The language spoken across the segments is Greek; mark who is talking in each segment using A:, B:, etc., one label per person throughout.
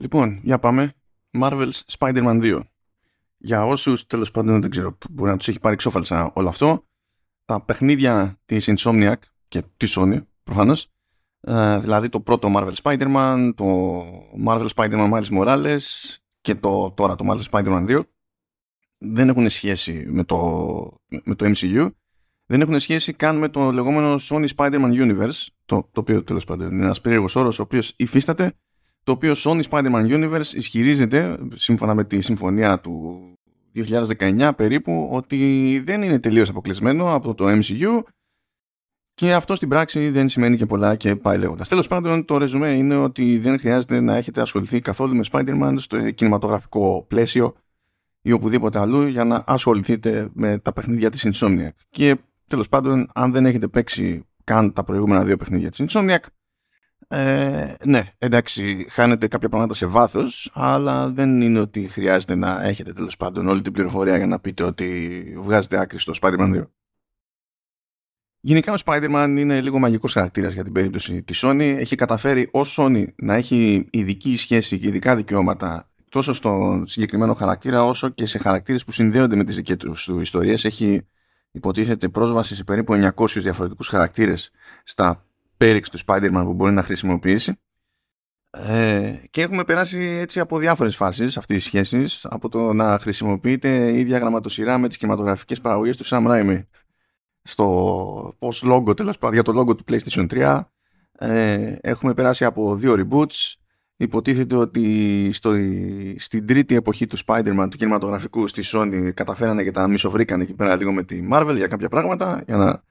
A: Λοιπόν, για πάμε. Marvel's Spider-Man 2. Για όσους τέλος πάντων δεν ξέρω, μπορεί να τους έχει πάρει ξόφαλσα όλο αυτό, τα παιχνίδια της Insomniac και της Sony προφανώς, ε, δηλαδή το πρώτο Marvel Spider-Man, το Marvel Spider-Man Miles Morales και το, τώρα το Marvel Spider-Man 2, δεν έχουν σχέση με το, με το MCU, δεν έχουν σχέση καν με το λεγόμενο Sony Spider-Man Universe, το, το οποίο τέλος πάντων είναι ένας περίεργος όρος, ο οποίος υφίσταται το οποίο Sony Spider-Man Universe ισχυρίζεται, σύμφωνα με τη συμφωνία του 2019 περίπου, ότι δεν είναι τελείως αποκλεισμένο από το MCU και αυτό στην πράξη δεν σημαίνει και πολλά και πάει λέγοντας. Τέλος πάντων, το ρεζουμέ είναι ότι δεν χρειάζεται να έχετε ασχοληθεί καθόλου με Spider-Man στο κινηματογραφικό πλαίσιο ή οπουδήποτε αλλού για να ασχοληθείτε με τα παιχνίδια της Insomniac. Και τέλος πάντων, αν δεν έχετε παίξει καν τα προηγούμενα δύο παιχνίδια της Insomniac, ε, ναι, εντάξει, χάνετε κάποια πράγματα σε βάθος, αλλά δεν είναι ότι χρειάζεται να έχετε τέλος πάντων όλη την πληροφορία για να πείτε ότι βγάζετε άκρη στο Spider-Man 2. Γενικά ο Spider-Man είναι λίγο μαγικός χαρακτήρας για την περίπτωση της Sony. Έχει καταφέρει ως Sony να έχει ειδική σχέση και ειδικά δικαιώματα τόσο στον συγκεκριμένο χαρακτήρα όσο και σε χαρακτήρες που συνδέονται με τις δικές τους ιστορίες. Έχει υποτίθεται πρόσβαση σε περίπου 900 διαφορετικούς χαρακτήρες στα πέριξ του Spider-Man που μπορεί να χρησιμοποιήσει. Ε, και έχουμε περάσει έτσι από διάφορες φάσεις αυτής της σχέσης από το να χρησιμοποιείται η ίδια γραμματοσυρά με τις κινηματογραφικές παραγωγές του Sam Raimi στο ως logo τέλος πάντων για το logo του PlayStation 3 ε, έχουμε περάσει από δύο reboots. Υποτίθεται ότι στο, στην τρίτη εποχή του Spider-Man του κινηματογραφικού στη Sony καταφέρανε και τα μισοβρήκανε εκεί πέρα λίγο με τη Marvel για κάποια πράγματα για να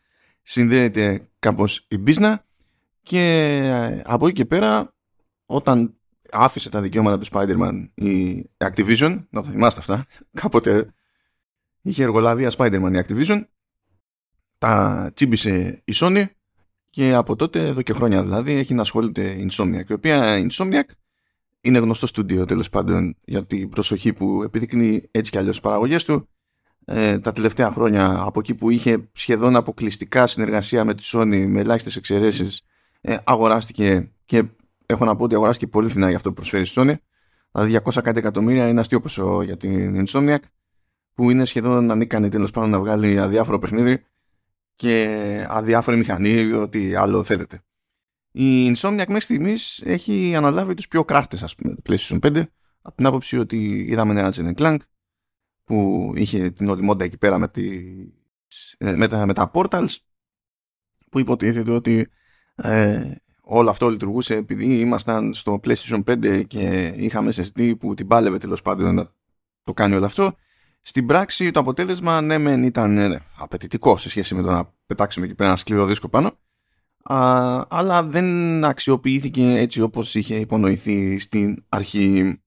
A: συνδέεται κάπως η business και ε, από εκεί και πέρα όταν άφησε τα δικαιώματα του Spider-Man η Activision, να τα θυμάστε αυτά, κάποτε είχε εργολαβία Spider-Man η Activision, τα τσίμπησε η Sony και από τότε, εδώ και χρόνια δηλαδή, έχει να ασχολείται η Insomniac, η οποία η Insomniac είναι γνωστό στούντιο τέλος πάντων για την προσοχή που επιδεικνύει έτσι κι αλλιώς τι παραγωγές του. Ε, τα τελευταία χρόνια από εκεί που είχε σχεδόν αποκλειστικά συνεργασία με τη Sony με ελάχιστες εξαιρέσεις ε, αγοράστηκε και έχω να πω ότι αγοράστηκε πολύ φθηνά για αυτό που προσφέρει η Sony. Δηλαδή 200 κάτι εκατομμύρια είναι αστείο ποσό για την Insomniac που είναι σχεδόν ανίκανη τέλος πάντων να βγάλει αδιάφορο παιχνίδι και αδιάφορη μηχανή ή ό,τι άλλο θέλετε. Η Insomniac μέχρι στιγμής έχει αναλάβει τους πιο κράχτες, ας πούμε, PlayStation 5 από την άποψη ότι είδαμε ένα Ratchet Clank που είχε την όλη μόντα εκεί πέρα με, τις, ε, με, τα, με τα portals που υποτίθεται ότι ε, όλο αυτό λειτουργούσε επειδή ήμασταν στο PlayStation 5 και είχαμε SSD που την πάλευε τέλος πάντων να το κάνει όλο αυτό. Στην πράξη το αποτέλεσμα ναι μεν ήταν ε, απαιτητικό σε σχέση με το να πετάξουμε εκεί πέρα ένα σκληρό δίσκο πάνω α, αλλά δεν αξιοποιήθηκε έτσι όπως είχε υπονοηθεί στην αρχή.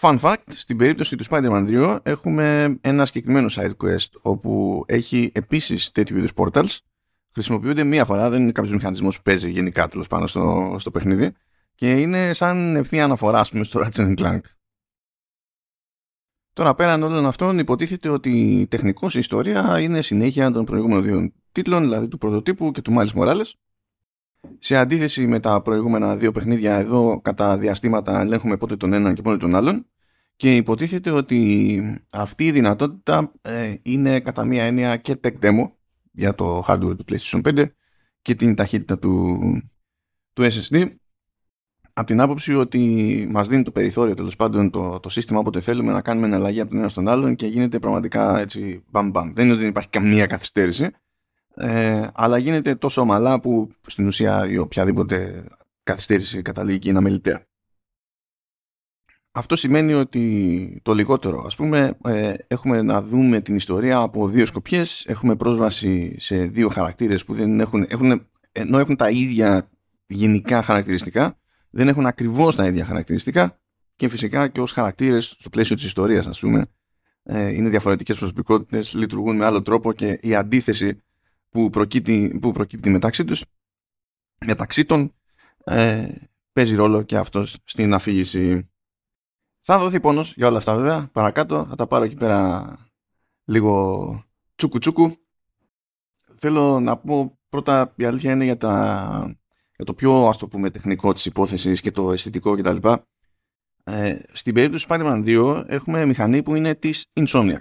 A: Fun fact, στην περίπτωση του Spider-Man 2 έχουμε ένα συγκεκριμένο side quest όπου έχει επίσης τέτοιου είδους portals χρησιμοποιούνται μία φορά, δεν είναι κάποιος μηχανισμός που παίζει γενικά τέλος πάνω στο, στο παιχνίδι και είναι σαν ευθεία αναφορά πούμε, στο Ratchet Clank. Τώρα πέραν όλων αυτών υποτίθεται ότι τεχνικώς η ιστορία είναι συνέχεια των προηγούμενων δύο τίτλων, δηλαδή του πρωτοτύπου και του Miles Morales. Σε αντίθεση με τα προηγούμενα δύο παιχνίδια, εδώ κατά διαστήματα ελέγχουμε πότε τον έναν και πότε τον άλλον και υποτίθεται ότι αυτή η δυνατότητα ε, είναι κατά μία έννοια και tech demo για το hardware του PlayStation 5 και την ταχύτητα του, του SSD από την άποψη ότι μας δίνει το περιθώριο τέλος πάντων το, το σύστημα όποτε θέλουμε να κάνουμε αλλαγή από τον ένα στον άλλον και γίνεται πραγματικά έτσι μπαμ μπαμ. Δεν είναι ότι δεν υπάρχει καμία καθυστέρηση ε, αλλά γίνεται τόσο ομαλά που στην ουσία η οποιαδήποτε καθυστέρηση καταλήγει και είναι αμεληταία. Αυτό σημαίνει ότι το λιγότερο, ας πούμε, ε, έχουμε να δούμε την ιστορία από δύο σκοπιές, έχουμε πρόσβαση σε δύο χαρακτήρες που δεν έχουν, έχουν, ενώ έχουν τα ίδια γενικά χαρακτηριστικά, δεν έχουν ακριβώς τα ίδια χαρακτηριστικά και φυσικά και ως χαρακτήρες στο πλαίσιο της ιστορίας, ας πούμε, ε, είναι διαφορετικές προσωπικότητες, λειτουργούν με άλλο τρόπο και η αντίθεση που προκύπτει, που προκύπτει μεταξύ τους, μεταξύ των, ε, παίζει ρόλο και αυτός στην αφήγηση. Θα δοθεί πόνος για όλα αυτά βέβαια. Παρακάτω θα τα πάρω εκεί πέρα λίγο τσούκου τσούκου. Θέλω να πω πρώτα η αλήθεια είναι για τα για το πιο ας το πούμε τεχνικό της υπόθεσης και το αισθητικό κτλ. Ε, στην περίπτωση του Spider-Man 2 έχουμε μηχανή που είναι της Insomniac.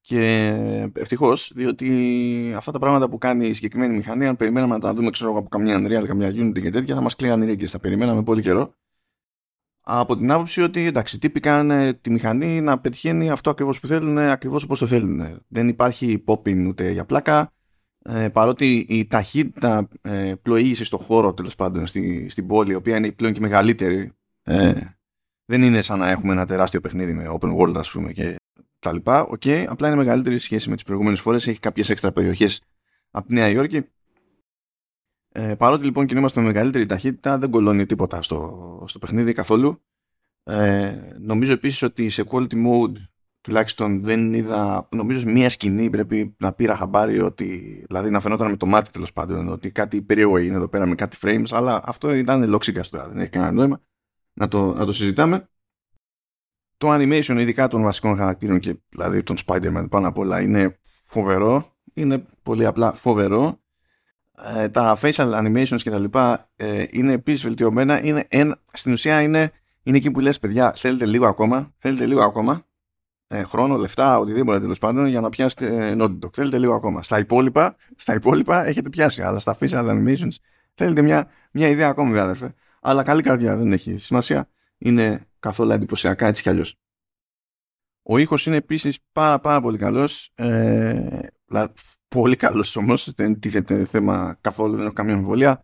A: Και ευτυχώς, διότι αυτά τα πράγματα που κάνει η συγκεκριμένη μηχανή, αν περιμέναμε να τα δούμε ξέρω, από καμιά Unreal, καμιά Unity και τέτοια, θα μας κλείναν οι ρίγκε. Τα περιμέναμε πολύ καιρό. Από την άποψη ότι εντάξει, τύποι κάνουν τη μηχανή να πετυχαίνει αυτό ακριβώς που θέλουν, ακριβώς όπως το θέλουν. Δεν υπάρχει popping ούτε για πλάκα. Ε, παρότι η ταχύτητα ε, πλοήγησης στον χώρο τέλος πάντων στη, στην πόλη, η οποία είναι πλέον και μεγαλύτερη, ε, δεν είναι σαν να έχουμε ένα τεράστιο παιχνίδι με open world, ας πούμε, και τα λοιπά. OK, okay, απλά είναι μεγαλύτερη σχέση με τις προηγούμενες φορές. Έχει κάποιες έξτρα περιοχές από τη Νέα Υόρκη. Ε, παρότι λοιπόν κινούμαστε με μεγαλύτερη ταχύτητα, δεν κολώνει τίποτα στο, στο παιχνίδι καθόλου. Ε, νομίζω επίσης ότι σε quality mode τουλάχιστον δεν είδα, νομίζω μία σκηνή πρέπει να πήρα χαμπάρι ότι, δηλαδή να φαινόταν με το μάτι τέλος πάντων ότι κάτι περίεργο είναι εδώ πέρα με κάτι frames, αλλά αυτό ήταν λόξιγκα τώρα, δεν έχει κανένα νόημα να το, να το συζητάμε. Το animation ειδικά των βασικών χαρακτήρων και δηλαδή των Spider-Man πάνω απ' όλα είναι φοβερό, είναι πολύ απλά φοβερό. Ε, τα facial animations και τα λοιπά ε, είναι επίσης βελτιωμένα, είναι ένα, στην ουσία είναι, είναι εκεί που λες παιδιά θέλετε λίγο ακόμα, θέλετε λίγο ακόμα ε, χρόνο, λεφτά, οτιδήποτε τέλος πάντων για να πιάσετε ε, Naughty Dog. Θέλετε λίγο ακόμα. Στα υπόλοιπα, στα υπόλοιπα έχετε πιάσει, αλλά στα facial animations θέλετε μια, μια ιδέα ακόμη, αδερφέ. Αλλά καλή καρδιά δεν έχει σημασία. Είναι καθόλου εντυπωσιακά έτσι κι αλλιώς. Ο ήχος είναι επίσης πάρα, πάρα πολύ καλός. Ε, πολύ καλός όμως. Δεν τίθεται θέμα καθόλου, δεν έχω καμία αμφιβολία.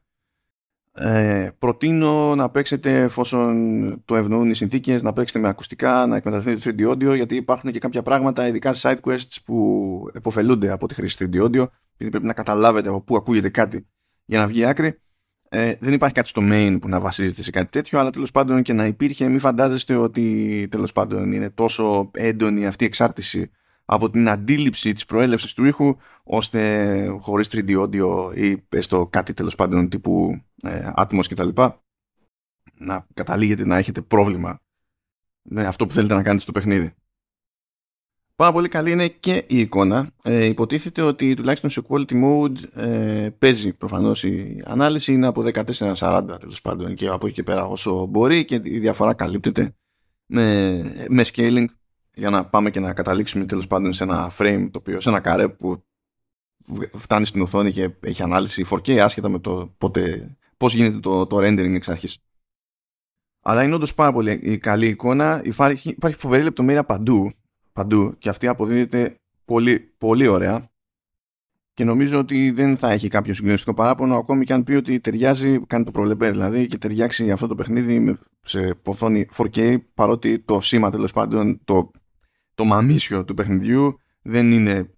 A: Ε, προτείνω να παίξετε εφόσον το ευνοούν οι συνθήκες να παίξετε με ακουστικά, να εκμεταλλευτείτε το 3D audio γιατί υπάρχουν και κάποια πράγματα ειδικά σε side quests που εποφελούνται από τη χρήση 3D audio επειδή πρέπει να καταλάβετε από πού ακούγεται κάτι για να βγει άκρη ε, δεν υπάρχει κάτι στο main που να βασίζεται σε κάτι τέτοιο αλλά τέλος πάντων και να υπήρχε μην φαντάζεστε ότι τέλος πάντων είναι τόσο έντονη αυτή η εξάρτηση από την αντίληψη της προέλευσης του ήχου ώστε χωρίς 3D audio ή έστω κάτι τέλος πάντων τύπου ε, Atmos κτλ να καταλήγετε να έχετε πρόβλημα με αυτό που θέλετε να κάνετε στο παιχνίδι. Πάρα πολύ καλή είναι και η εικόνα. Ε, υποτίθεται ότι τουλάχιστον σε quality mode ε, παίζει προφανώς η ανάλυση είναι από 1440 τέλος πάντων και από εκεί και πέρα όσο μπορεί και η διαφορά καλύπτεται με, με scaling για να πάμε και να καταλήξουμε τέλος πάντων σε ένα frame το οποίο, σε ένα καρέ που φτάνει στην οθόνη και έχει ανάλυση 4K άσχετα με το πότε, πώς γίνεται το, το rendering εξ αρχής. Αλλά είναι όντως πάρα πολύ καλή εικόνα. Υπάρχει, υπάρχει φοβερή λεπτομέρεια παντού, παντού και αυτή αποδίδεται πολύ, πολύ ωραία. Και νομίζω ότι δεν θα έχει κάποιο συγκλονιστικό παράπονο ακόμη και αν πει ότι ταιριάζει, κάνει το προβλεπέ δηλαδή και ταιριάξει αυτό το παιχνίδι σε ποθόνη 4K παρότι το σήμα τέλος πάντων, το το μαμίσιο του παιχνιδιού δεν είναι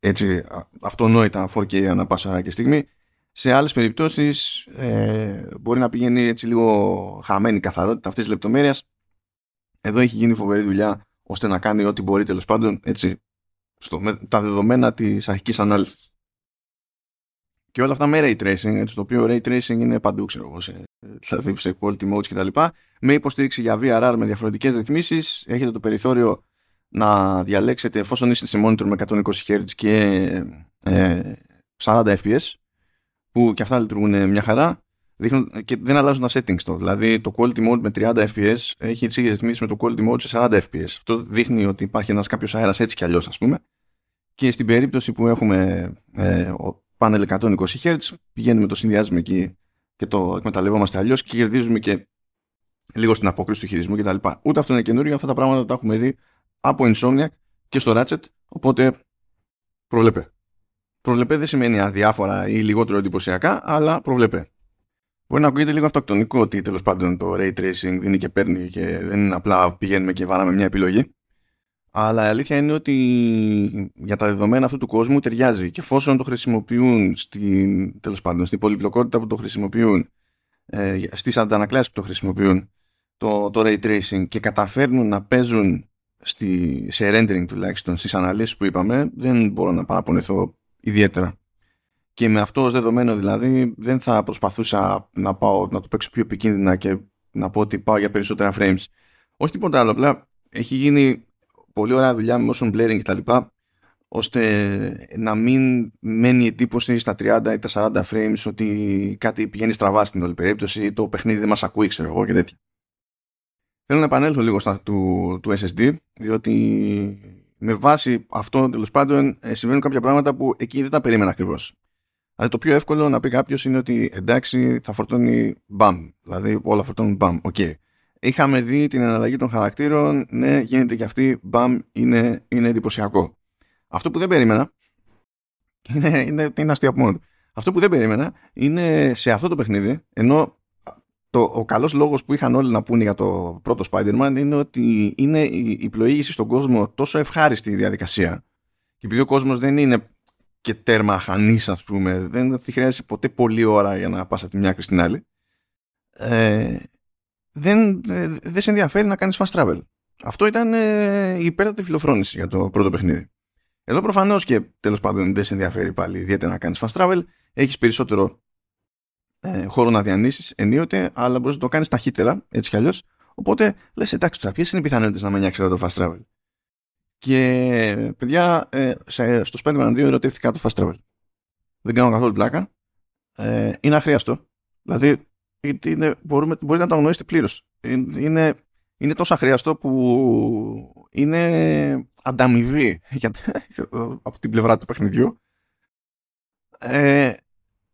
A: έτσι αυτονόητα 4K ανά πάσα και στιγμή. Σε άλλες περιπτώσεις ε, μπορεί να πηγαίνει έτσι λίγο χαμένη η καθαρότητα αυτής της λεπτομέρειας. Εδώ έχει γίνει φοβερή δουλειά ώστε να κάνει ό,τι μπορεί τέλος πάντων έτσι, στο, με τα δεδομένα της αρχικής ανάλυσης. Και όλα αυτά με ray tracing, έτσι, το οποίο ray tracing είναι παντού, ξέρω εγώ, σε, δηλαδή σε quality modes κτλ. Με υποστήριξη για VRR με διαφορετικές ρυθμίσεις, έχετε το περιθώριο να διαλέξετε εφόσον είστε σε monitor με 120 Hz και ε, 40 fps που και αυτά λειτουργούν μια χαρά δείχνουν, και δεν αλλάζουν τα settings το. Δηλαδή το quality mode με 30 fps έχει τις ίδιες ρυθμίσεις με το quality mode σε 40 fps. Αυτό δείχνει ότι υπάρχει ένας κάποιος αέρας έτσι κι αλλιώς ας πούμε. Και στην περίπτωση που έχουμε ε, πάνελ 120 Hz πηγαίνουμε το συνδυάζουμε εκεί και το εκμεταλλευόμαστε αλλιώς και κερδίζουμε και λίγο στην απόκριση του χειρισμού κτλ. Ούτε αυτό είναι καινούριο, αυτά τα πράγματα τα έχουμε δει από Insomniac και στο Ratchet, οπότε προβλέπε. Προβλέπε δεν σημαίνει αδιάφορα ή λιγότερο εντυπωσιακά, αλλά προβλέπε. Μπορεί να ακούγεται λίγο αυτοκτονικό ότι τέλος πάντων το ray tracing δίνει και παίρνει και δεν είναι απλά πηγαίνουμε και βάλαμε μια επιλογή. Αλλά η αλήθεια είναι ότι για τα δεδομένα αυτού του κόσμου ταιριάζει και εφόσον το χρησιμοποιούν στην, τέλος πάντων, στην πολυπλοκότητα που το χρησιμοποιούν, ε, στις αντανακλάσεις που το χρησιμοποιούν το, το ray tracing και καταφέρνουν να παίζουν στη, σε rendering τουλάχιστον στις αναλύσεις που είπαμε δεν μπορώ να παραπονεθώ ιδιαίτερα και με αυτό ως δεδομένο δηλαδή δεν θα προσπαθούσα να πάω να το παίξω πιο επικίνδυνα και να πω ότι πάω για περισσότερα frames όχι τίποτα άλλο απλά έχει γίνει πολύ ωραία δουλειά με motion blurring κτλ ώστε να μην μένει εντύπωση στα 30 ή τα 40 frames ότι κάτι πηγαίνει στραβά στην όλη περίπτωση ή το παιχνίδι δεν μας ακούει ξέρω εγώ και τέτοια. Θέλω να επανέλθω λίγο στα του, του SSD διότι με βάση αυτό τέλος πάντων ε, συμβαίνουν κάποια πράγματα που εκεί δεν τα περίμενα ακριβώς. Δηλαδή το πιο εύκολο να πει κάποιος είναι ότι εντάξει θα φορτώνει μπαμ. Δηλαδή όλα φορτώνουν μπαμ. OK. Okay. Είχαμε δει την εναλλαγή των χαρακτήρων. Ναι, γίνεται και αυτή. Μπαμ είναι, είναι εντυπωσιακό. Αυτό που δεν περίμενα. Είναι, είναι, είναι αστεία μόνο Αυτό που δεν περίμενα είναι σε αυτό το παιχνίδι, ενώ το, ο καλός λόγος που είχαν όλοι να πούνε για το πρώτο Spider-Man είναι ότι είναι η, η πλοήγηση στον κόσμο τόσο ευχάριστη η διαδικασία. Και επειδή ο κόσμος δεν είναι και τέρμα χανή, ας πούμε, δεν θα χρειάζεται ποτέ πολλή ώρα για να πας από τη μια άκρη στην άλλη. Ε, δεν, δεν σε ενδιαφέρει να κάνεις fast travel. Αυτό ήταν ε, η υπέρτατη φιλοφρόνηση για το πρώτο παιχνίδι. Εδώ προφανώς και τέλος πάντων δεν σε ενδιαφέρει πάλι ιδιαίτερα να κάνεις fast travel. Έχεις περισσότερο ε, χώρο να διανύσεις ενίοτε, αλλά μπορείς να το κάνεις ταχύτερα, έτσι κι αλλιώς. Οπότε λες, εντάξει, τώρα ποιες είναι οι πιθανότητες να με νιάξεις το fast travel; Και παιδιά, ε, στο Spider-Man 2 ερωτήθηκα το fast travel. Δεν κάνω καθόλου πλάκα. Ε, είναι αχρίαστο. Δηλαδή, είναι, μπορούμε, μπορείτε να το αγνοήσετε πλήρως. Είναι, είναι τόσο αχρίαστο που είναι ανταμοιβή από την πλευρά του παιχνιδιού. Ε,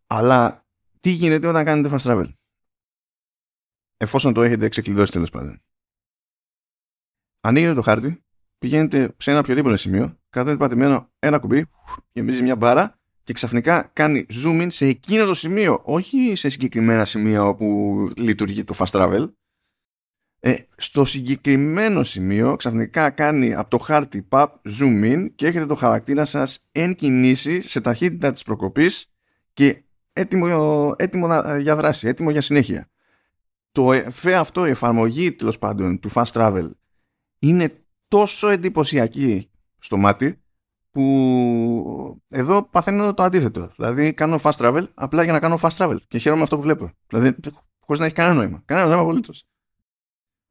A: αλλά τι γίνεται όταν κάνετε fast travel; Εφόσον το έχετε ξεκλειδώσει τέλος πάντων. Ανοίγετε το χάρτη, πηγαίνετε σε ένα οποιοδήποτε σημείο, κρατάτε πατημένο ένα κουμπί, γεμίζει μια μπάρα και ξαφνικά κάνει zoom in σε εκείνο το σημείο, όχι σε συγκεκριμένα σημεία όπου λειτουργεί το fast travel. Ε, στο συγκεκριμένο σημείο ξαφνικά κάνει από το χάρτη pub zoom in και έχετε το χαρακτήρα σας εν κινήσει σε ταχύτητα της προκοπής και έτοιμο, έτοιμο για δράση, έτοιμο για συνέχεια. Το εφέ αυτό, η εφαρμογή τέλος πάντων του fast travel είναι τόσο εντυπωσιακή στο μάτι που εδώ παθαίνω το αντίθετο. Δηλαδή κάνω fast travel απλά για να κάνω fast travel και χαίρομαι αυτό που βλέπω. Δηλαδή χωρίς να έχει κανένα νόημα. Κανένα νόημα απολύτως.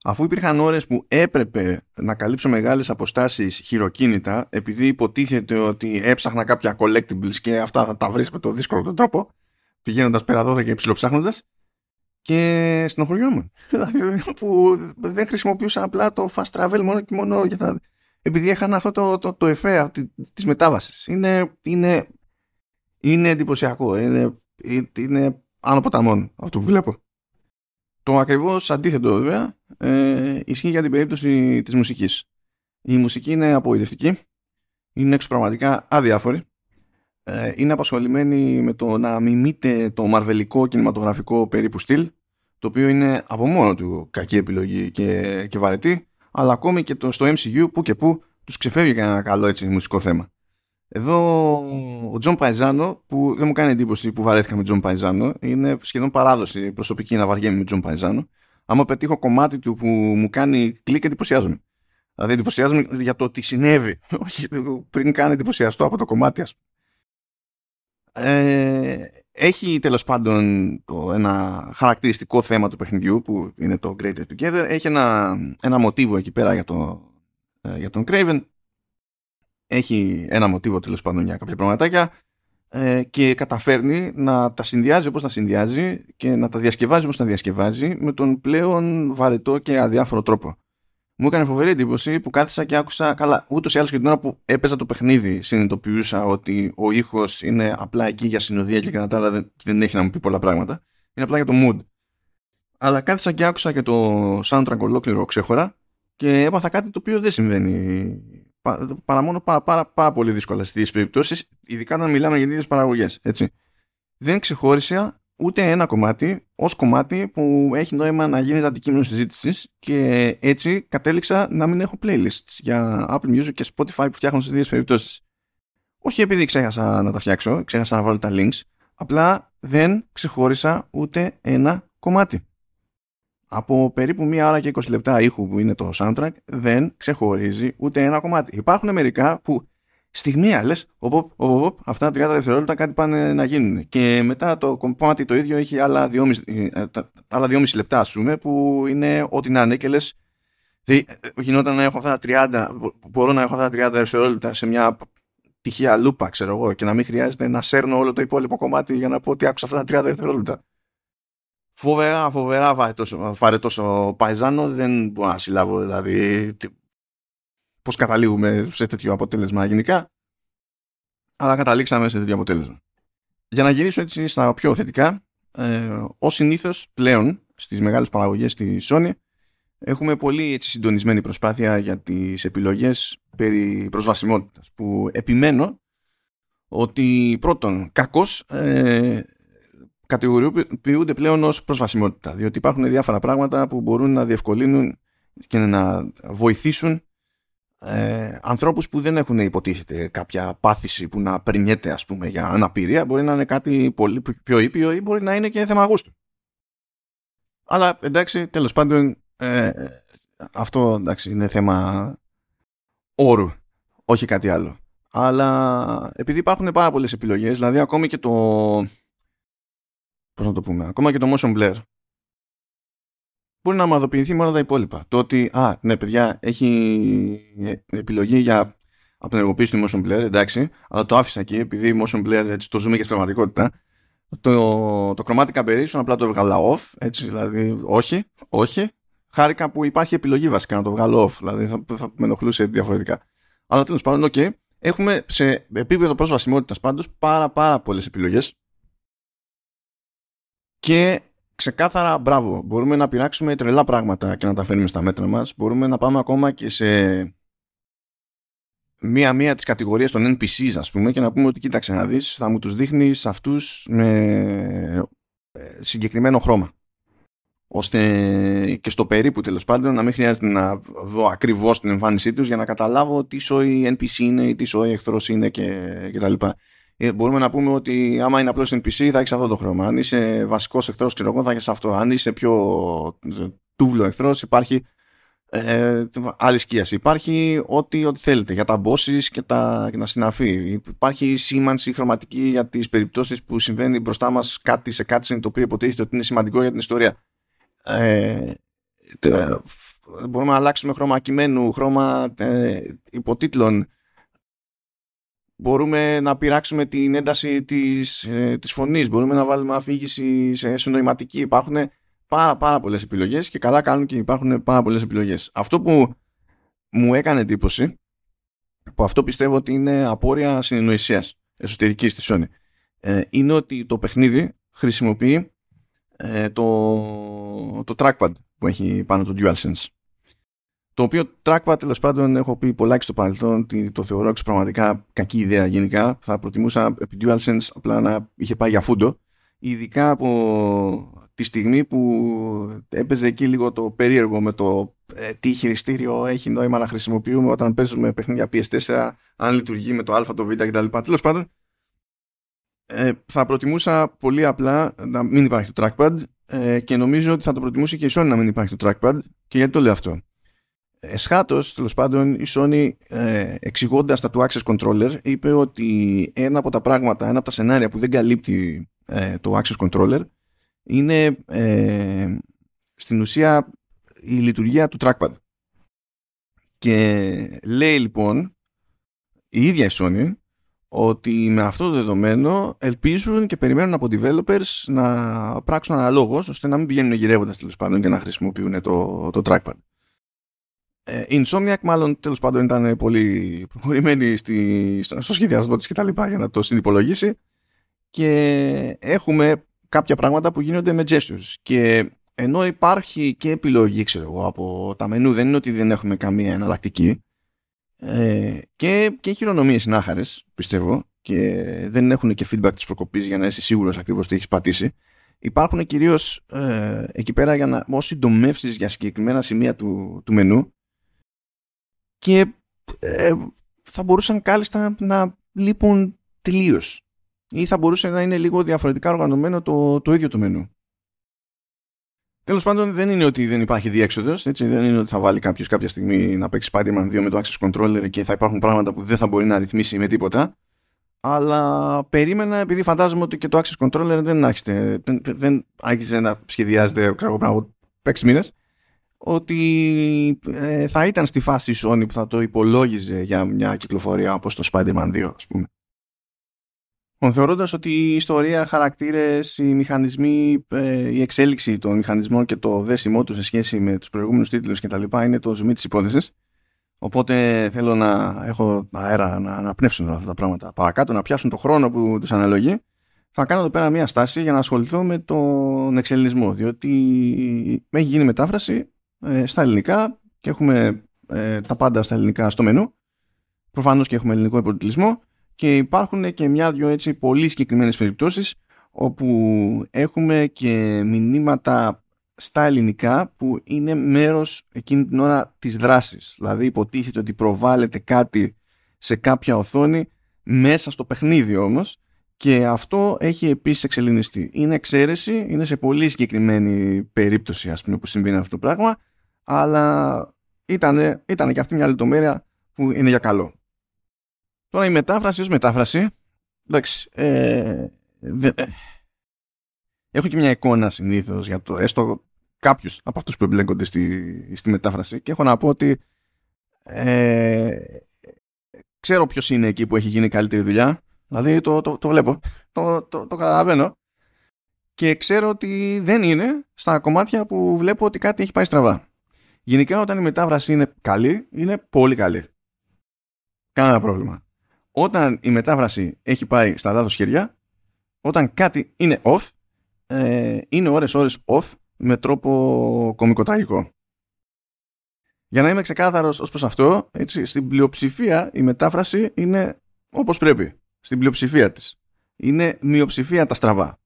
A: Αφού υπήρχαν ώρες που έπρεπε να καλύψω μεγάλες αποστάσεις χειροκίνητα επειδή υποτίθεται ότι έψαχνα κάποια collectibles και αυτά θα τα βρεις με το δύσκολο τον τρόπο πηγαίνοντας πέρα 12 και ψηλοψάχνοντα. Και στενοχωριόμουν. Δηλαδή που δεν χρησιμοποιούσα απλά το fast travel μόνο και μόνο για τα... επειδή έχανα αυτό το, το, το εφέ της μετάβασης. Είναι, είναι, είναι εντυπωσιακό. Είναι, είναι άνω ποταμών αυτό που βλέπω. Το ακριβώς αντίθετο βέβαια ε, ισχύει για την περίπτωση της μουσικής. Η μουσική είναι απογοητευτική, είναι εξωπραγματικά αδιάφορη ε, είναι απασχολημένη με το να μιμείται το μαρβελικό κινηματογραφικό περίπου στυλ το οποίο είναι από μόνο του κακή επιλογή και, και βαρετή αλλά ακόμη και το, στο MCU που και που τους ξεφεύγει ένα καλό έτσι μουσικό θέμα. Εδώ ο John Paesano που δεν μου κάνει εντύπωση που βαρέθηκα με John Paesano είναι σχεδόν παράδοση προσωπική να βαριέμαι με John Paesano άμα πετύχω κομμάτι του που μου κάνει κλικ εντυπωσιάζομαι. Δηλαδή εντυπωσιάζομαι για το ότι συνέβη. Όχι πριν κάνει εντυπωσιαστώ από το κομμάτι, ας ε, έχει τέλος πάντων το, ένα χαρακτηριστικό θέμα του παιχνιδιού που είναι το Greater Together. Έχει ένα, ένα μοτίβο εκεί πέρα για, το, ε, για τον Craven. Έχει ένα μοτίβο τέλος πάντων για κάποια πραγματάκια ε, και καταφέρνει να τα συνδυάζει όπως τα συνδυάζει και να τα διασκευάζει όπως τα διασκευάζει με τον πλέον βαρετό και αδιάφορο τρόπο μου έκανε φοβερή εντύπωση που κάθισα και άκουσα. Καλά, ούτως ή άλλως και την ώρα που έπαιζα το παιχνίδι, συνειδητοποιούσα ότι ο ήχος είναι απλά εκεί για συνοδεία και κατά τα άλλα δεν, δεν έχει να μου πει πολλά πράγματα. Είναι απλά για το mood. Αλλά κάθισα και άκουσα και το soundtrack ολόκληρο ξέχωρα και έπαθα κάτι το οποίο δεν συμβαίνει παρά μόνο πάρα, πάρα, πάρα πολύ δύσκολα στις περιπτώσεις, ειδικά όταν μιλάμε για τέτοιε παραγωγές. Δεν ξεχώρισα ούτε ένα κομμάτι ως κομμάτι που έχει νόημα να γίνεται αντικείμενο συζήτησης και έτσι κατέληξα να μην έχω playlists για Apple Music και Spotify που φτιάχνω σε δύο περιπτώσεις. Όχι επειδή ξέχασα να τα φτιάξω, ξέχασα να βάλω τα links, απλά δεν ξεχώρισα ούτε ένα κομμάτι. Από περίπου μία ώρα και 20 λεπτά ήχου που είναι το soundtrack δεν ξεχωρίζει ούτε ένα κομμάτι. Υπάρχουν μερικά που στιγμία λες, αυτά τα 30 δευτερόλεπτα κάτι πάνε να γίνουν. Και μετά το κομμάτι το ίδιο έχει άλλα 2,5, ε, άλλα 2,5 λεπτά, ας πούμε, που είναι ό,τι να είναι και λες. Γινόταν να έχω αυτά τα 30, μπορώ να έχω αυτά τα 30 δευτερόλεπτα σε μια τυχαία λούπα, ξέρω εγώ, και να μην χρειάζεται να σέρνω όλο το υπόλοιπο κομμάτι για να πω ότι άκουσα αυτά τα 30 δευτερόλεπτα. Φοβερά, φοβερά βαρετός ο Παϊζάνο, δεν μπορώ να συλλάβω δηλαδή πώς καταλήγουμε σε τέτοιο αποτέλεσμα γενικά, αλλά καταλήξαμε σε τέτοιο αποτέλεσμα. Για να γυρίσω έτσι στα πιο θετικά, ε, ως συνήθως πλέον στις μεγάλες παραγωγές στη Sony έχουμε πολύ έτσι, συντονισμένη προσπάθεια για τις επιλογές περί προσβασιμότητας που επιμένω ότι πρώτον κακώς ε, κατηγοριοποιούνται πλέον ως προσβασιμότητα διότι υπάρχουν διάφορα πράγματα που μπορούν να διευκολύνουν και να βοηθήσουν ε, ανθρώπους που δεν έχουν υποτίθεται κάποια πάθηση που να πρινιέται ας πούμε για αναπηρία μπορεί να είναι κάτι πολύ πιο ήπιο ή μπορεί να είναι και θέμα γούστου. Αλλά εντάξει τέλος πάντων ε, αυτό εντάξει είναι θέμα όρου όχι κάτι άλλο. Αλλά επειδή υπάρχουν πάρα πολλές επιλογές δηλαδή ακόμη και το πώς να το πούμε ακόμα και το motion blur μπορεί να ομαδοποιηθεί μόνο τα υπόλοιπα. Το ότι, α, ναι, παιδιά, έχει επιλογή για απενεργοποίηση του motion blur, εντάξει, αλλά το άφησα εκεί επειδή motion blur έτσι, το ζούμε και στην πραγματικότητα. Το, το chromatic aberration απλά το έβγαλα off, έτσι, δηλαδή, όχι, όχι. Χάρηκα που υπάρχει επιλογή βασικά να το βγάλω off, δηλαδή θα, θα με ενοχλούσε διαφορετικά. Αλλά τέλος πάντων, OK, okay, έχουμε σε επίπεδο προσβασιμότητας πάντως πάρα πάρα πολλές επιλογές. Και ξεκάθαρα μπράβο. Μπορούμε να πειράξουμε τρελά πράγματα και να τα φέρουμε στα μέτρα μας. Μπορούμε να πάμε ακόμα και σε μία-μία τις κατηγορίες των NPCs ας πούμε και να πούμε ότι κοίταξε να δεις θα μου τους δείχνεις αυτούς με ε, συγκεκριμένο χρώμα ώστε και στο περίπου τέλος πάντων να μην χρειάζεται να δω ακριβώς την εμφάνισή τους για να καταλάβω τι σοϊ NPC είναι ή τι σοϊ εχθρός είναι και, και τα λοιπά. Ε, μπορούμε να πούμε ότι άμα είναι απλώς NPC θα έχεις αυτό το χρώμα. Αν είσαι βασικός εχθρός, ξέρω εγώ, θα έχεις αυτό. Αν είσαι πιο τούβλο εχθρός, υπάρχει ε, άλλη σκίαση. Υπάρχει ό,τι, ό,τι θέλετε για τα bosses και τα, και τα συναφή. Υπάρχει σήμανση χρωματική για τις περιπτώσεις που συμβαίνει μπροστά μας κάτι σε κάτι το οποίο υποτίθεται ότι είναι σημαντικό για την ιστορία. Ε, μπορούμε να αλλάξουμε χρώμα κειμένου, χρώμα ε, υποτίτλων μπορούμε να πειράξουμε την ένταση της, ε, της φωνής, μπορούμε να βάλουμε αφήγηση σε συνοηματική. Υπάρχουν πάρα, πάρα πολλές επιλογές και καλά κάνουν και υπάρχουν πάρα πολλές επιλογές. Αυτό που μου έκανε εντύπωση, που αυτό πιστεύω ότι είναι απόρρια συνεννοησίας εσωτερικής της Sony, ε, είναι ότι το παιχνίδι χρησιμοποιεί ε, το, το trackpad που έχει πάνω το DualSense. Το οποίο trackpad τέλος πάντων έχω πει πολλά και στο παρελθόν ότι το θεωρώ πραγματικά κακή ιδέα γενικά. Θα προτιμούσα επί DualSense απλά να είχε πάει για φούντο. Ειδικά από τη στιγμή που έπαιζε εκεί λίγο το περίεργο με το ε, τι χειριστήριο έχει νόημα να χρησιμοποιούμε όταν παίζουμε παιχνίδια PS4, αν λειτουργεί με το Α, το Β κτλ. Τέλος πάντων, ε, θα προτιμούσα πολύ απλά να μην υπάρχει το trackpad ε, και νομίζω ότι θα το προτιμούσε και η Sony να μην υπάρχει το trackpad. Και γιατί το λέω αυτό εσχάτως τέλος πάντων η Sony ε, εξηγώντας τα του Access Controller είπε ότι ένα από τα πράγματα, ένα από τα σενάρια που δεν καλύπτει ε, το Access Controller είναι ε, στην ουσία η λειτουργία του trackpad. Και λέει λοιπόν η ίδια η Sony ότι με αυτό το δεδομένο ελπίζουν και περιμένουν από developers να πράξουν αναλόγως ώστε να μην πηγαίνουν γυρεύοντας τέλος πάντων και να χρησιμοποιούν το, το trackpad. Ε, Insomniac μάλλον τέλος πάντων ήταν πολύ προχωρημένη στη, στο σχεδιασμό της και τα λοιπά για να το συνυπολογίσει. Και έχουμε κάποια πράγματα που γίνονται με gestures. Και ενώ υπάρχει και επιλογή ξέρω εγώ από τα μενού δεν είναι ότι δεν έχουμε καμία εναλλακτική. Ε, και, και χειρονομίες είναι άχαρες πιστεύω και δεν έχουν και feedback της προκοπής για να είσαι σίγουρος ακριβώς τι έχεις πατήσει. Υπάρχουν κυρίως ε, εκεί πέρα για να, ως συντομεύσεις για συγκεκριμένα σημεία του, του μενού και ε, θα μπορούσαν κάλλιστα να λείπουν τελείως. Ή θα μπορούσε να είναι λίγο διαφορετικά οργανωμένο το, το ίδιο το μενού. Τέλος πάντων, δεν είναι ότι δεν υπάρχει διέξοδος. Δεν είναι ότι θα βάλει κάποιος κάποια στιγμή να παίξει Spider-Man 2 με το Access Controller και θα υπάρχουν πράγματα που δεν θα μπορεί να ρυθμίσει με τίποτα. Αλλά περίμενα, επειδή φαντάζομαι ότι και το Access Controller δεν άρχισε, δεν, δεν άρχισε να σχεδιάζεται ξέρω, πριν από 6 μήνε. Ότι ε, θα ήταν στη φάση η Sony που θα το υπολόγιζε για μια κυκλοφορία όπως το Spider-Man 2 ας πούμε. Θεωρώντας ότι η ιστορία, χαρακτήρες, οι μηχανισμοί, ε, η εξέλιξη των μηχανισμών και το δέσιμό τους σε σχέση με τους προηγούμενους τίτλους κτλ. είναι το ζουμί της υπόθεσης. Οπότε θέλω να έχω αέρα να αναπνεύσουν αυτά τα πράγματα παρακάτω, να πιάσουν το χρόνο που τους αναλογεί. Θα κάνω εδώ πέρα μια στάση για να ασχοληθώ με τον εξελινισμό, διότι έχει γίνει μετάφραση ε, στα ελληνικά και έχουμε ε, τα πάντα στα ελληνικά στο μενού. Προφανώς και έχουμε ελληνικό υποτιτλισμό και υπάρχουν και μια-δυο έτσι πολύ συγκεκριμένες περιπτώσεις όπου έχουμε και μηνύματα στα ελληνικά που είναι μέρος εκείνη την ώρα της δράσης. Δηλαδή υποτίθεται ότι προβάλλεται κάτι σε κάποια οθόνη μέσα στο παιχνίδι όμως και αυτό έχει επίσης εξελινιστεί. Είναι εξαίρεση, είναι σε πολύ συγκεκριμένη περίπτωση ας πούμε που συμβαίνει αυτό το πράγμα αλλά ήταν, ήταν και αυτή μια λεπτομέρεια που είναι για καλό. Τώρα η μετάφραση ως μετάφραση εντάξει ε, δε, ε, έχω και μια εικόνα συνήθως για το έστω κάποιους από αυτούς που εμπλέκονται στη, στη μετάφραση και έχω να πω ότι ε, ξέρω ποιος είναι εκεί που έχει γίνει καλύτερη δουλειά. Δηλαδή το, το, το βλέπω το, το, το καταλαβαίνω. Και ξέρω ότι δεν είναι στα κομμάτια που βλέπω ότι κάτι έχει πάει στραβά γενικά όταν η μετάφραση είναι καλή είναι πολύ καλή κανένα πρόβλημα όταν η μετάφραση έχει πάει στα λάθος χέρια όταν κάτι είναι off ε, είναι ώρες ώρες off με τρόπο κομικοτραγικό. Για να είμαι ξεκάθαρος ως προς αυτό, έτσι, στην πλειοψηφία η μετάφραση είναι όπως πρέπει. Στην πλειοψηφία της. Είναι μειοψηφία τα στραβά.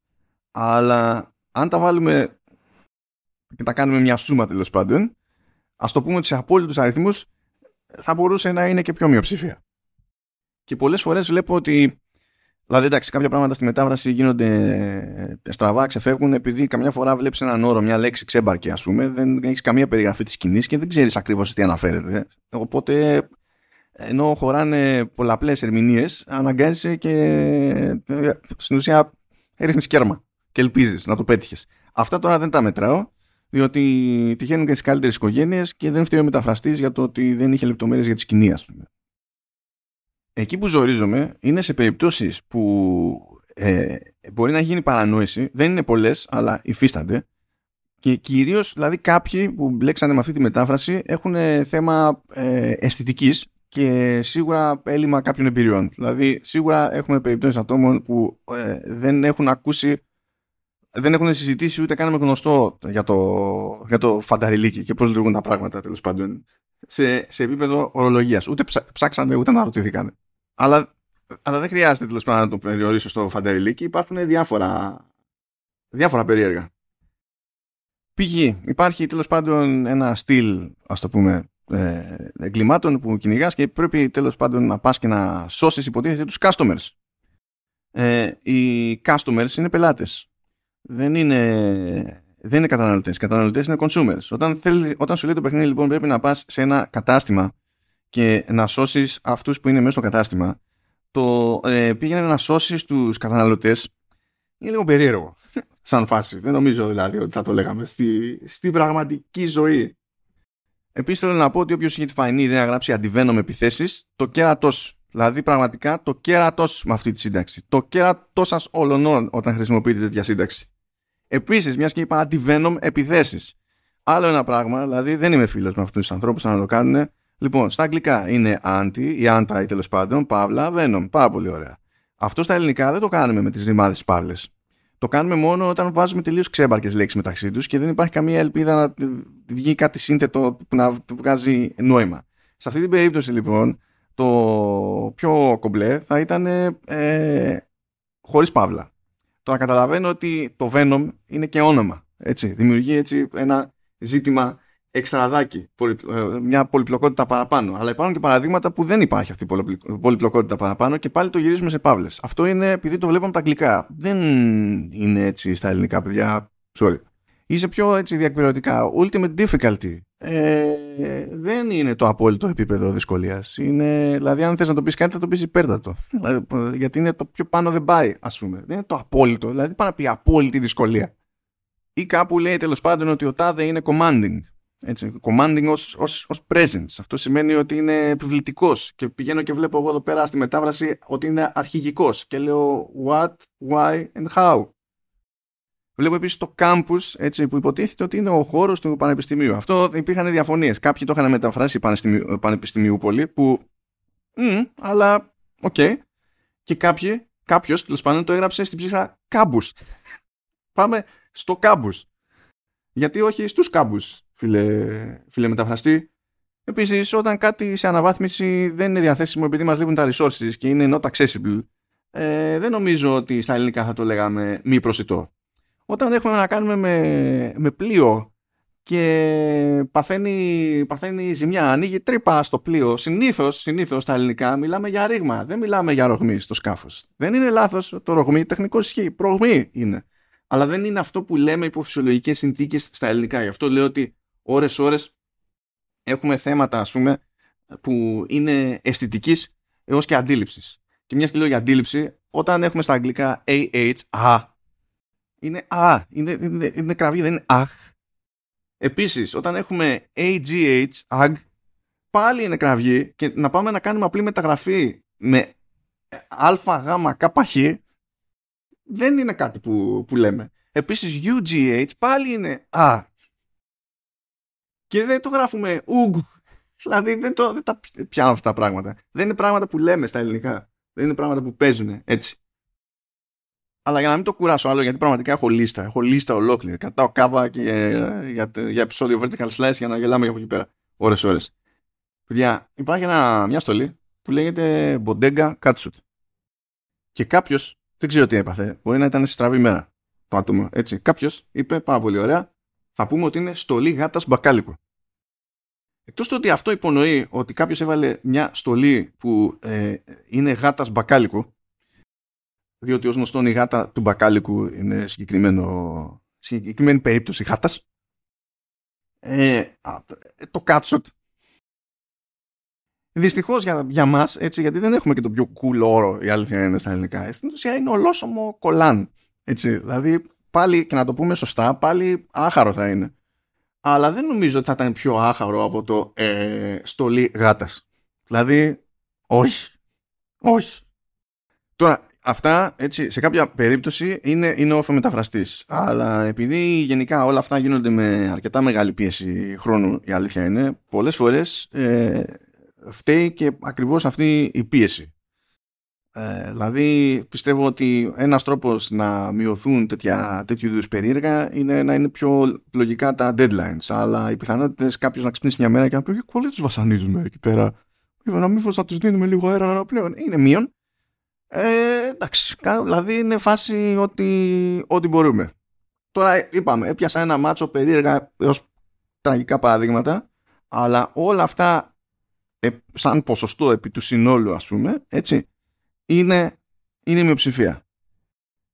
A: Αλλά αν τα βάλουμε και τα κάνουμε μια σούμα τέλος πάντων, ας το πούμε ότι σε απόλυτους αριθμούς θα μπορούσε να είναι και πιο μειοψηφία. Και πολλές φορές βλέπω ότι Δηλαδή, εντάξει, κάποια πράγματα στη μετάφραση γίνονται ε, στραβά, ξεφεύγουν επειδή καμιά φορά βλέπεις έναν όρο, μια λέξη ξέμπαρκε, ας πούμε, δεν έχεις καμία περιγραφή της σκηνής και δεν ξέρεις ακριβώς τι αναφέρεται. Οπότε, ενώ χωράνε πολλαπλές ερμηνείες, αναγκάζεσαι και ε, στην ουσία ρίχνεις κέρμα και ελπίζεις να το πέτυχες. Αυτά τώρα δεν τα μετράω, διότι τυχαίνουν και τις καλύτερες οικογένειες και δεν φταίει ο μεταφραστής για το ότι δεν είχε λεπτομέρειες για τη σκηνή, ας πούμε εκεί που ζορίζομαι είναι σε περιπτώσεις που ε, μπορεί να γίνει παρανόηση, δεν είναι πολλές αλλά υφίστανται και κυρίως δηλαδή κάποιοι που μπλέξανε με αυτή τη μετάφραση έχουν θέμα ε, αισθητικής και σίγουρα έλλειμμα κάποιων εμπειριών. Δηλαδή σίγουρα έχουμε περιπτώσεις ατόμων που ε, δεν έχουν ακούσει δεν έχουν συζητήσει ούτε κάναμε γνωστό για το, για το φανταριλίκι και πώς λειτουργούν τα πράγματα τέλος πάντων σε, σε επίπεδο ορολογίας. Ούτε ψάξανε ούτε να ρωτήθηκαν. Αλλά, αλλά δεν χρειάζεται τέλος πάντων να το περιορίσω στο φαντεριλίκι. Υπάρχουν διάφορα, διάφορα περίεργα. Πηγή. Υπάρχει τέλος πάντων ένα στυλ, ας το πούμε, ε, εγκλημάτων που κυνηγάς και πρέπει τέλος πάντων να πας και να σώσεις υποτίθεται τους customers. Ε, οι customers είναι πελάτες. Δεν είναι, δεν είναι καταναλωτές. Οι καταναλωτές είναι consumers. Όταν, θέλει, όταν σου λέει το παιχνίδι λοιπόν πρέπει να πας σε ένα κατάστημα και να σώσεις αυτούς που είναι μέσα στο κατάστημα, το ε, πήγαινε να σώσεις τους καταναλωτές είναι λίγο περίεργο. Σαν φάση. Δεν νομίζω δηλαδή ότι θα το λέγαμε στη, στη πραγματική ζωή. Επίσης θέλω να πω ότι όποιος έχει τη φανή ιδέα να γράψει αντιβαίνω με επιθέσεις, το κέρατό Δηλαδή πραγματικά το κέρατός με αυτή τη σύνταξη. Το κέρατός σας όλων όταν χρησιμοποιείτε τέτοια σύνταξη. Επίσης, μιας και είπα αντιβαίνω επιθέσεις. Άλλο ένα πράγμα, δηλαδή δεν είμαι φίλος με αυτούς τους ανθρώπους να το κάνουν. Λοιπόν, στα αγγλικά είναι anti ή anti τέλος πάντων, παύλα, venom. Πάρα πολύ ωραία. Αυτό στα ελληνικά δεν το κάνουμε με τις ρημάδες παύλες. Το κάνουμε μόνο όταν βάζουμε τελείως ξέμπαρκες λέξεις μεταξύ τους και δεν υπάρχει καμία ελπίδα να βγει κάτι σύνθετο που να βγάζει νόημα. Σε αυτή την περίπτωση λοιπόν, το πιο κομπλέ θα ήταν ε, χωρίς παύλα. Τώρα καταλαβαίνω ότι το Venom είναι και όνομα. Έτσι. Δημιουργεί έτσι ένα ζήτημα εξτραδάκι, ε, μια πολυπλοκότητα παραπάνω. Αλλά υπάρχουν και παραδείγματα που δεν υπάρχει αυτή η πολυπλοκότητα παραπάνω και πάλι το γυρίζουμε σε παύλες. Αυτό είναι επειδή το βλέπουμε τα αγγλικά. Δεν είναι έτσι στα ελληνικά, παιδιά. Sorry. Είσαι πιο έτσι διακυβερνητικά. Ultimate difficulty. Ε, δεν είναι το απόλυτο επίπεδο δυσκολίας. Δηλαδή, αν θες να το πεις κάτι, θα το πεις υπέρτατο. Δηλαδή, γιατί είναι το πιο πάνω δεν πάει, ας πούμε. Δεν είναι το απόλυτο. Δηλαδή, πάει να πει απόλυτη δυσκολία. Ή κάπου λέει τέλος πάντων ότι ο τάδε είναι commanding Έτσι, commanding ως, ως, ως presence. Αυτό σημαίνει ότι είναι επιβλητικός και πηγαίνω και βλέπω εγώ εδώ πέρα στη μετάφραση ότι είναι αρχηγικός και λέω what, why and how. Βλέπω επίσης το campus έτσι, που υποτίθεται ότι είναι ο χώρος του Πανεπιστημίου. Αυτό υπήρχαν διαφωνίες. Κάποιοι το είχαν μεταφράσει Πανεπιστημιούπολη, που. Mm, αλλά OK. Okay. Και κάποιοι, κάποιος τέλος πάντων το έγραψε στην ψήφα κάμπους. Πάμε στο κάμπους. Γιατί όχι στους κάμπους, φίλε, φίλε μεταφραστή. Επίσης, όταν κάτι σε αναβάθμιση δεν είναι διαθέσιμο επειδή μας λείπουν τα resources και είναι not accessible, ε, δεν νομίζω ότι στα ελληνικά θα το λέγαμε μη προσιτό όταν έχουμε να κάνουμε με, με πλοίο και παθαίνει, παθαίνει ζημιά, ανοίγει τρύπα στο πλοίο. Συνήθως, συνήθως στα ελληνικά μιλάμε για ρήγμα. Δεν μιλάμε για ρογμή στο σκάφος. Δεν είναι λάθος το ρογμή, τεχνικό ισχύει. Προγμή είναι. Αλλά δεν είναι αυτό που λέμε υπό φυσιολογικές συνθήκες στα ελληνικά. Γι' αυτό λέω ότι ώρε-ώρε έχουμε θέματα, ας πούμε, που είναι αισθητικής έως και αντίληψης. Και μιας και λέω για αντίληψη, όταν έχουμε στα αγγλικά AH, α, είναι α, είναι, είναι, είναι κραυγή, δεν είναι αχ. Επίσης, όταν έχουμε AGH, AG, πάλι είναι κραυγή και να πάμε να κάνουμε απλή μεταγραφή με ΑΓ ΚΧ δεν είναι κάτι που, που λέμε. Επίσης UGH πάλι είναι α. Και δεν το γράφουμε ουγ. Δηλαδή δεν, το, δεν τα πιάνω αυτά τα πράγματα. Δεν είναι πράγματα που λέμε στα ελληνικά. Δεν είναι πράγματα που παίζουν έτσι. Αλλά για να μην το κουράσω άλλο, γιατί πραγματικά έχω λίστα. Έχω λίστα ολόκληρη. Κατάω κάβα και, ε, για, για, επεισόδιο Vertical Slice για να γελάμε από εκεί πέρα. Ωρες ώρες. Παιδιά, υπάρχει ένα, μια στολή που λέγεται Bodega Catsuit. Και κάποιος, δεν ξέρω τι έπαθε, μπορεί να ήταν σε στραβή μέρα το άτομο. Έτσι. Κάποιος είπε πάρα πολύ ωραία, θα πούμε ότι είναι στολή γάτας μπακάλικου. Εκτός το ότι αυτό υπονοεί ότι κάποιος έβαλε μια στολή που ε, είναι γάτας μπακάλικου, διότι ως γνωστόν η γάτα του μπακάλικου είναι συγκεκριμένο, συγκεκριμένη περίπτωση γάτας. Ε, το κάτσοτ Δυστυχώς για, για μας, έτσι, γιατί δεν έχουμε και το πιο cool όρο η αλήθεια είναι στα ελληνικά. Στην ουσία είναι ολόσωμο κολάν. Έτσι, δηλαδή, πάλι και να το πούμε σωστά, πάλι άχαρο θα είναι. Αλλά δεν νομίζω ότι θα ήταν πιο άχαρο από το ε, στολή γάτας. Δηλαδή, όχι. Όχι. Τώρα, αυτά έτσι, σε κάποια περίπτωση είναι, είναι όρθο μεταφραστής. Αλλά επειδή γενικά όλα αυτά γίνονται με αρκετά μεγάλη πίεση χρόνου, η αλήθεια είναι, πολλές φορές ε, φταίει και ακριβώς αυτή η πίεση. Ε, δηλαδή πιστεύω ότι ένας τρόπος να μειωθούν τέτοια, τέτοιου είδους περίεργα είναι να είναι πιο λογικά τα deadlines αλλά οι πιθανότητες κάποιος να ξυπνήσει μια μέρα και να πει «Πολύ τους βασανίζουμε εκεί πέρα». Να μήπως να τους δίνουμε λίγο αέρα να πλέον. Είναι μείον. Ε, εντάξει, δηλαδή είναι φάση ότι, ότι μπορούμε. Τώρα είπαμε, έπιασα ένα μάτσο περίεργα έως τραγικά παραδείγματα, αλλά όλα αυτά ε, σαν ποσοστό επί του συνόλου ας πούμε, έτσι, είναι, είναι μειοψηφία.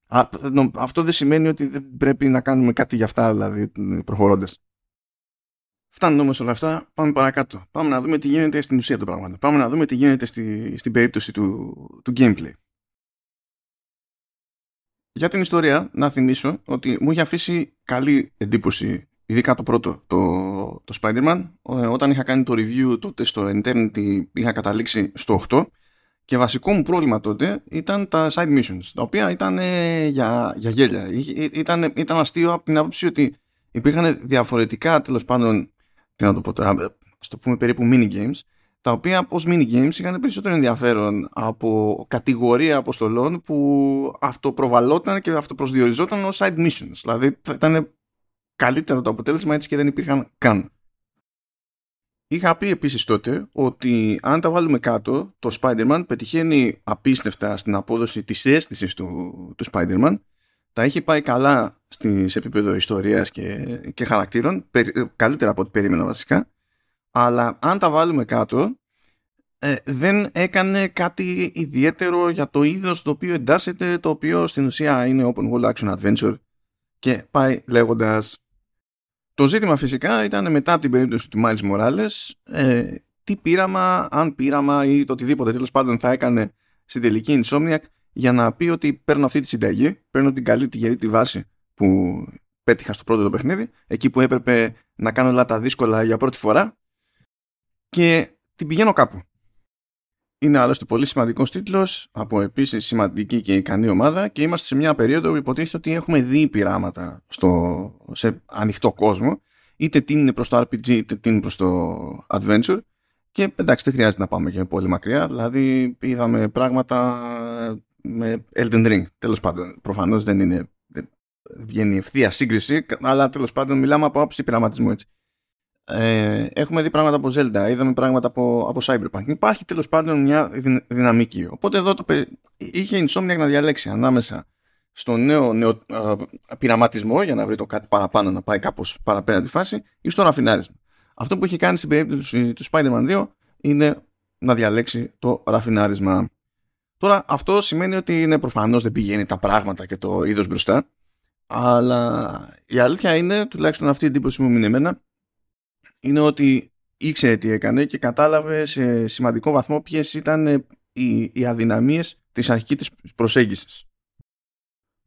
A: Α, αυτό δεν σημαίνει ότι δεν πρέπει να κάνουμε κάτι για αυτά δηλαδή προχωρώντας. Φτάνουν όμως όλα αυτά, πάμε παρακάτω. Πάμε να δούμε τι γίνεται στην ουσία των πραγμάτων. Πάμε να δούμε τι γίνεται στη, στην περίπτωση του, του gameplay. Για την ιστορία, να θυμίσω ότι μου είχε αφήσει καλή εντύπωση, ειδικά το πρώτο, το, το Spider-Man. Όταν είχα κάνει το review τότε στο Eternity είχα καταλήξει στο 8 και βασικό μου πρόβλημα τότε ήταν τα side missions, τα οποία ήταν ε, για, για γέλια. Ήταν, ήταν αστείο από την άποψη ότι υπήρχαν διαφορετικά τέλος πάντων, τι να το πω τώρα, το πούμε περίπου mini games, τα οποία ως mini games είχαν περισσότερο ενδιαφέρον από κατηγορία αποστολών που αυτοπροβαλόταν και αυτοπροσδιοριζόταν ως side missions. Δηλαδή θα ήταν καλύτερο το αποτέλεσμα έτσι και δεν υπήρχαν καν. Είχα πει επίσης τότε ότι αν τα βάλουμε κάτω, το Spider-Man πετυχαίνει απίστευτα στην απόδοση της αίσθησης του, του Spider-Man. Τα έχει πάει καλά σε επίπεδο ιστορίας και, και χαρακτήρων, καλύτερα από ό,τι περίμενα βασικά αλλά αν τα βάλουμε κάτω ε, δεν έκανε κάτι ιδιαίτερο για το είδος το οποίο εντάσσεται το οποίο στην ουσία είναι open world action adventure και πάει λέγοντας. Το ζήτημα φυσικά ήταν μετά από την περίπτωση του Miles Morales ε, τι πείραμα, αν πείραμα ή το οτιδήποτε τέλος πάντων θα έκανε στην τελική Insomniac για να πει ότι παίρνω αυτή τη συνταγή, παίρνω την καλή τη γερή τη βάση που πέτυχα στο πρώτο το παιχνίδι, εκεί που έπρεπε να κάνω όλα τα δύσκολα για πρώτη φορά και την πηγαίνω κάπου. Είναι άλλωστε πολύ σημαντικός τίτλος από επίσης σημαντική και ικανή ομάδα και είμαστε σε μια περίοδο που υποτίθεται ότι έχουμε δει πειράματα στο, σε ανοιχτό κόσμο, είτε είναι προς το RPG είτε είναι προς το Adventure. Και εντάξει, δεν χρειάζεται να πάμε και πολύ μακριά. Δηλαδή, είδαμε πράγματα με Elden Ring. Τέλος πάντων, προφανώς δεν είναι. Δεν βγαίνει ευθεία σύγκριση, αλλά τέλος πάντων μιλάμε από άποψη πειραματισμού έτσι. Ε, έχουμε δει πράγματα από Zelda, είδαμε πράγματα από, από Cyberpunk. Υπάρχει τέλος πάντων μια δυναμική. Οπότε εδώ το, είχε Insomniac να διαλέξει ανάμεσα στο νέο, νέο πειραματισμό για να βρει το κάτι παραπάνω να πάει κάπως παραπέρα τη φάση ή στο ραφινάρισμα. Αυτό που έχει κάνει στην περίπτωση του Spider-Man 2 είναι να διαλέξει το ραφινάρισμα. Τώρα αυτό σημαίνει ότι είναι προφανώς δεν πηγαίνει τα πράγματα και το είδος μπροστά αλλά η αλήθεια είναι, τουλάχιστον αυτή η εντύπωση μου μείνει είναι ότι ήξερε τι έκανε και κατάλαβε σε σημαντικό βαθμό ποιες ήταν οι, οι αδυναμίες της αρχικής της προσέγγισης.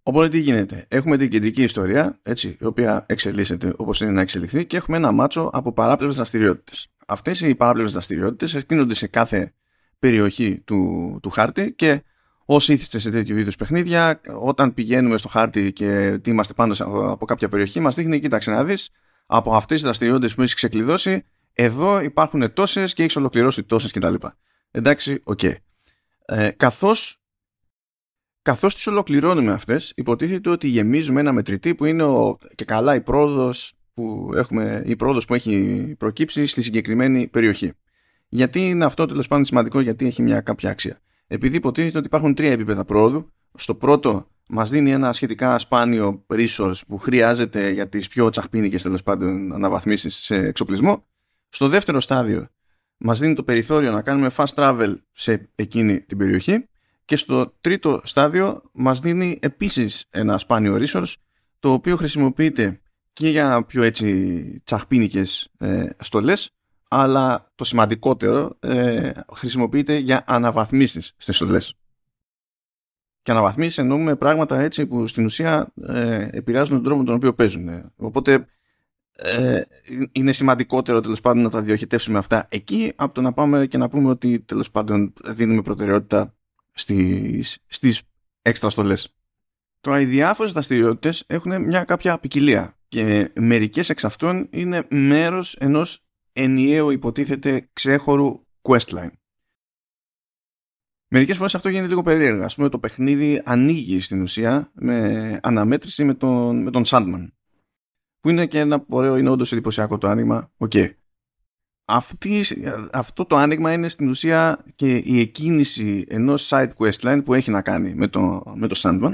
A: Οπότε τι γίνεται; Έχουμε την κεντρική ιστορία, έτσι, η οποία εξελίσσεται όπως είναι να εξελιχθεί και έχουμε ένα μάτσο από παράπλευρες δραστηριότητες. Αυτές οι παράπλευρες δραστηριότητες εκτείνονται σε κάθε περιοχή του, του χάρτη και όσοι ήθιστε σε τέτοιου είδους παιχνίδια, όταν πηγαίνουμε στο χάρτη και είμαστε πάνω από κάποια περιοχή, μας δείχνει, κοίταξε να δεις, από αυτές τις δραστηριότητες που έχεις ξεκλειδώσει, εδώ υπάρχουν τόσες και έχεις ολοκληρώσει τόσες κτλ. Εντάξει, OK. Okay. Ε, καθώς καθώς τις ολοκληρώνουμε αυτές υποτίθεται ότι γεμίζουμε ένα μετρητή που είναι ο, και καλά η πρόοδος που, έχουμε, η πρόοδος που έχει προκύψει στη συγκεκριμένη περιοχή. Γιατί είναι αυτό τέλος πάντων σημαντικό, γιατί έχει μια κάποια αξία. Επειδή υποτίθεται ότι υπάρχουν τρία επίπεδα πρόοδου. Στο πρώτο μας δίνει ένα σχετικά σπάνιο resource που χρειάζεται για τις πιο τσαχπίνικες τέλος πάντων αναβαθμίσεις σε εξοπλισμό. Στο δεύτερο στάδιο μας δίνει το περιθώριο να κάνουμε fast travel σε εκείνη την περιοχή. Και στο τρίτο στάδιο μας δίνει επίσης ένα σπάνιο resource το οποίο χρησιμοποιείται και για πιο έτσι τσαχπίνικες ε, στολές αλλά το σημαντικότερο ε, χρησιμοποιείται για αναβαθμίσεις στις στολές. Και αναβαθμίσεις εννοούμε πράγματα έτσι που στην ουσία ε, επηρεάζουν τον τρόπο με τον οποίο παίζουν. Οπότε ε, είναι σημαντικότερο τέλος πάντων να τα διοχετεύσουμε αυτά εκεί από το να πάμε και να πούμε ότι τέλος πάντων δίνουμε προτεραιότητα στις, στις έξτρα στολές. Τώρα οι διάφορες δραστηριότητες έχουν μια κάποια ποικιλία και μερικές εξ αυτών είναι μέρος ενός ενιαίο υποτίθεται ξέχωρου questline. Μερικές φορές αυτό γίνεται λίγο περίεργα. Ας πούμε το παιχνίδι ανοίγει στην ουσία με αναμέτρηση με τον, με τον Sandman. Που είναι και ένα ωραίο, είναι όντως εντυπωσιακό το άνοιγμα. OK. Okay. αυτό το άνοιγμα είναι στην ουσία και η εκκίνηση ενός side questline που έχει να κάνει με το, με το Sandman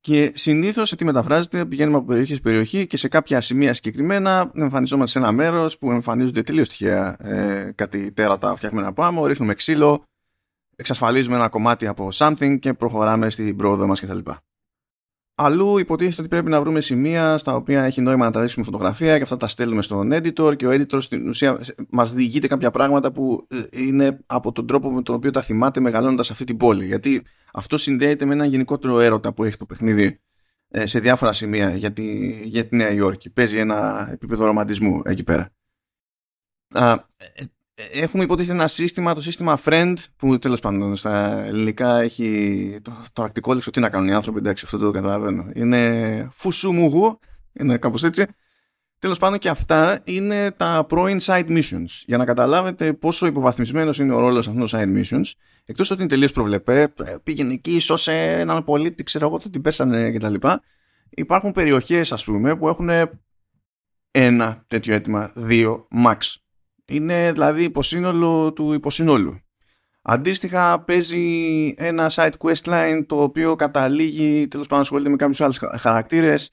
A: και συνήθως τι μεταφράζεται, πηγαίνουμε από περιοχή σε περιοχή και σε κάποια σημεία συγκεκριμένα εμφανιζόμαστε σε ένα μέρος που εμφανίζονται τελείως τυχαία ε, κάτι τέρατα φτιάχμενα από άμμο, ρίχνουμε ξύλο, εξασφαλίζουμε ένα κομμάτι από something και προχωράμε στην πρόοδο μας κτλ. Αλλού υποτίθεται ότι πρέπει να βρούμε σημεία στα οποία έχει νόημα να τραβήξουμε φωτογραφία και αυτά τα στέλνουμε στον editor και ο editor στην ουσία μας διηγείται κάποια πράγματα που ε, είναι από τον τρόπο με τον οποίο τα θυμάται μεγαλώνοντας αυτή την πόλη. Γιατί αυτό συνδέεται με ένα γενικότερο έρωτα που έχει το παιχνίδι ε, σε διάφορα σημεία για τη, για τη Νέα Υόρκη. Παίζει ένα επίπεδο ρομαντισμού εκεί πέρα. Α, ε, έχουμε υποτίθεται ένα σύστημα, το σύστημα Friend, που τέλος πάντων στα ελληνικά έχει το, το αρκτικό λέξο. Τι να κάνουν οι άνθρωποι, εντάξει, αυτό το καταλαβαίνω. Είναι φουσουμουγού, είναι κάπως έτσι. Τέλος πάντων και αυτά είναι τα πρώην side missions. Για να καταλάβετε πόσο υποβαθμισμένος είναι ο ρόλος αυτών των side missions, εκτός ότι είναι τελείως προβλεπέ, πήγαινε εκεί, σώσε έναν πολίτη, ξέρω εγώ το τι πέσανε κτλ. Υπάρχουν περιοχές, ας πούμε, που έχουν ένα τέτοιο αίτημα, δύο max. Είναι δηλαδή υποσύνολο του υποσύνολου. Αντίστοιχα παίζει ένα side quest line το οποίο καταλήγει τέλος πάντων ασχολείται με κάποιους άλλους χαρακτήρες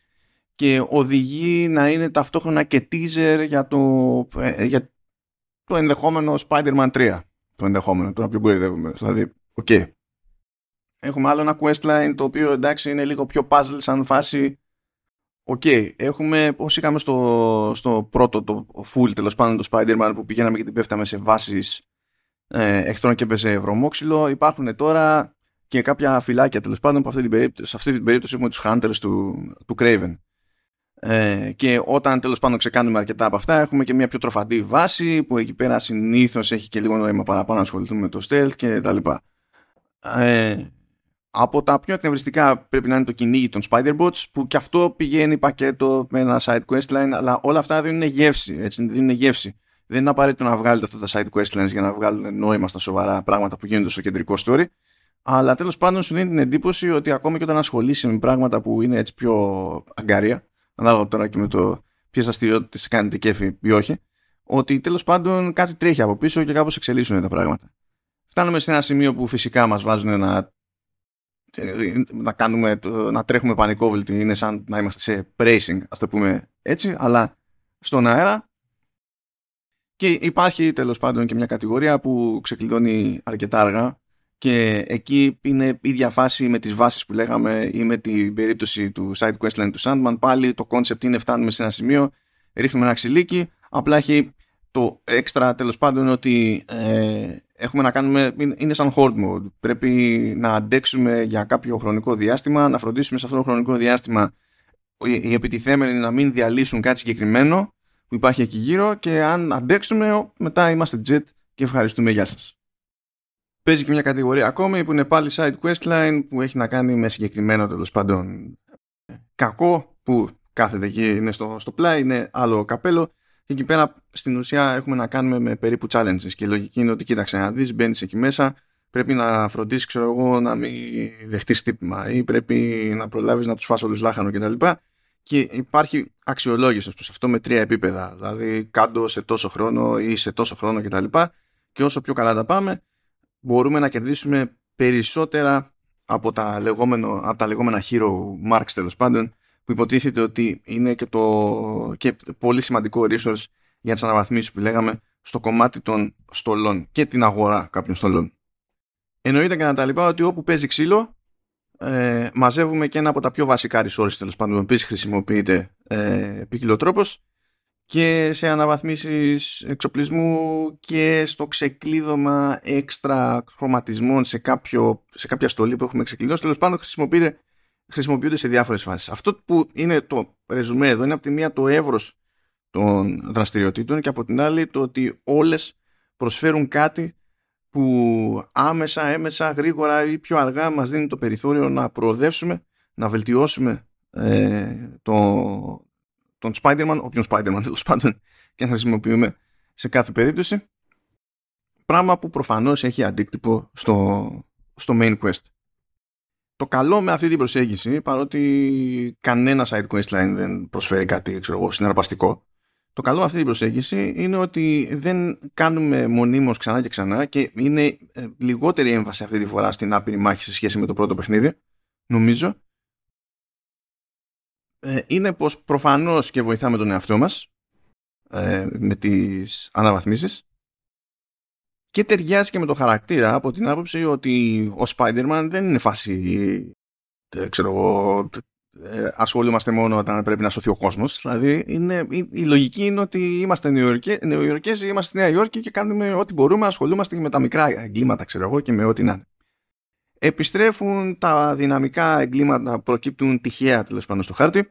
A: και οδηγεί να είναι ταυτόχρονα και teaser για το, ε, για το ενδεχόμενο Spider-Man 3. Το ενδεχόμενο, τώρα το μπερδεύουμε. Δηλαδή, οκ. Okay. Έχουμε άλλο ένα questline το οποίο εντάξει είναι λίγο πιο puzzle σαν φάση Οκ, okay, έχουμε, όσοι είχαμε στο, στο πρώτο, το full τέλος πάντων, το Spider-Man που πηγαίναμε και την πέφταμε σε βάσεις ε, εχθρών και έπαιζε βρωμόξυλο, υπάρχουν τώρα και κάποια φυλάκια τέλος πάντων που αυτή την περίπτωση, σε αυτή την περίπτωση έχουμε τους Hunters του, του Craven. Ε, και όταν τέλος πάντων ξεκάνουμε αρκετά από αυτά έχουμε και μια πιο τροφαντή βάση που εκεί πέρα συνήθως έχει και λίγο νόημα παραπάνω να ασχοληθούμε με το stealth και τα λοιπά. Ε, από τα πιο εκνευριστικά πρέπει να είναι το κυνήγι των Spider-Bots που και αυτό πηγαίνει πακέτο με ένα side questline αλλά όλα αυτά δεν είναι γεύση, έτσι, δεν είναι γεύση. Δεν είναι απαραίτητο να βγάλετε αυτά τα side questlines για να βγάλουν νόημα στα σοβαρά πράγματα που γίνονται στο κεντρικό story αλλά τέλος πάντων σου δίνει την εντύπωση ότι ακόμη και όταν ασχολείσαι με πράγματα που είναι έτσι πιο αγκάρια ανάλογα τώρα και με το ποιες δραστηριότητες κάνετε κέφι ή όχι, ότι τέλος πάντων κάτι τρέχει από πίσω και κάπως εξελίσσουν τα πράγματα. Φτάνουμε σε ένα σημείο που φυσικά μας βάζουν να, να, κάνουμε, να τρέχουμε πανικόβλητοι, είναι σαν να είμαστε σε pricing, ας το πούμε έτσι, αλλά στον αέρα. Και υπάρχει τέλος πάντων και μια κατηγορία που ξεκλειδώνει αρκετά αργά και εκεί είναι ίδια φάση με τις βάσεις που λέγαμε ή με την περίπτωση του side questline του Sandman πάλι το concept είναι φτάνουμε σε ένα σημείο ρίχνουμε ένα ξυλίκι απλά έχει το έξτρα τέλος πάντων ότι ε, έχουμε να κάνουμε είναι σαν horde mode. Πρέπει να αντέξουμε για κάποιο χρονικό διάστημα να φροντίσουμε σε αυτό το χρονικό διάστημα οι επιτιθέμενοι να μην διαλύσουν κάτι συγκεκριμένο που υπάρχει εκεί γύρω και αν αντέξουμε μετά είμαστε jet και ευχαριστούμε. Γεια σας. Παίζει και μια κατηγορία ακόμη που είναι πάλι side questline που έχει να κάνει με συγκεκριμένο τέλος πάντων κακό που κάθεται εκεί είναι στο, στο πλάι, είναι άλλο καπέλο και εκεί πέρα στην ουσία έχουμε να κάνουμε με περίπου challenges και η λογική είναι ότι κοίταξε να δεις, μπαίνεις εκεί μέσα πρέπει να φροντίσεις ξέρω εγώ να μην δεχτείς τύπημα ή πρέπει να προλάβεις να τους φας όλους λάχανο κτλ. Και υπάρχει αξιολόγησης προς αυτό με τρία επίπεδα δηλαδή κάτω σε τόσο χρόνο ή σε τόσο χρόνο κτλ. Και, και όσο πιο καλά τα πάμε μπορούμε να κερδίσουμε περισσότερα από τα, λεγόμενο, από τα λεγόμενα hero marks τέλος πάντων που υποτίθεται ότι είναι και, το, και πολύ σημαντικό resource για τις αναβαθμίσεις που λέγαμε στο κομμάτι των στολών και την αγορά κάποιων στολών. Εννοείται και να τα λοιπά ότι όπου παίζει ξύλο ε, μαζεύουμε και ένα από τα πιο βασικά resources τέλος πάντων που χρησιμοποιείται ε, τρόπος και σε αναβαθμίσεις εξοπλισμού και στο ξεκλείδωμα έξτρα χρωματισμών σε, κάποιο, σε κάποια στολή που έχουμε ξεκλειδώσει. Τέλος πάντων χρησιμοποιούνται, χρησιμοποιούνται σε διάφορες φάσεις. Αυτό που είναι το ρεζουμέ εδώ είναι από τη μία το εύρος των δραστηριοτήτων και από την άλλη το ότι όλες προσφέρουν κάτι που άμεσα, έμεσα, γρήγορα ή πιο αργά μας δίνει το περιθώριο να προοδεύσουμε, να βελτιώσουμε ε, το, τον Spider-Man, όποιον Spider-Man τέλος πάντων και να χρησιμοποιούμε σε κάθε περίπτωση. Πράγμα που προφανώς έχει αντίκτυπο στο, στο main quest. Το καλό με αυτή την προσέγγιση, παρότι κανένα side questline δεν προσφέρει κάτι ξέρω εγώ, συναρπαστικό, το καλό με αυτή την προσέγγιση είναι ότι δεν κάνουμε μονίμως ξανά και ξανά και είναι ε, λιγότερη έμβαση αυτή τη φορά στην άπειρη μάχη σε σχέση με το πρώτο παιχνίδι, νομίζω, ε, είναι πως προφανώς και βοηθάμε τον εαυτό μας ε, με τις αναβαθμίσεις και ταιριάζει και με το χαρακτήρα από την άποψη ότι ο Spider-Man δεν είναι φάση ξέρω εγώ ε, ασχολούμαστε μόνο όταν πρέπει να σωθεί ο κόσμος. Δηλαδή είναι, η, η λογική είναι ότι είμαστε Νεοϊορκές είμαστε στη Νέα Υόρκη και κάνουμε ό,τι μπορούμε ασχολούμαστε και με τα μικρά εγκλήματα ξέρω εγώ και με ό,τι να είναι. Επιστρέφουν τα δυναμικά εγκλήματα προκύπτουν τυχαία τέλος πάνω στο χάρτη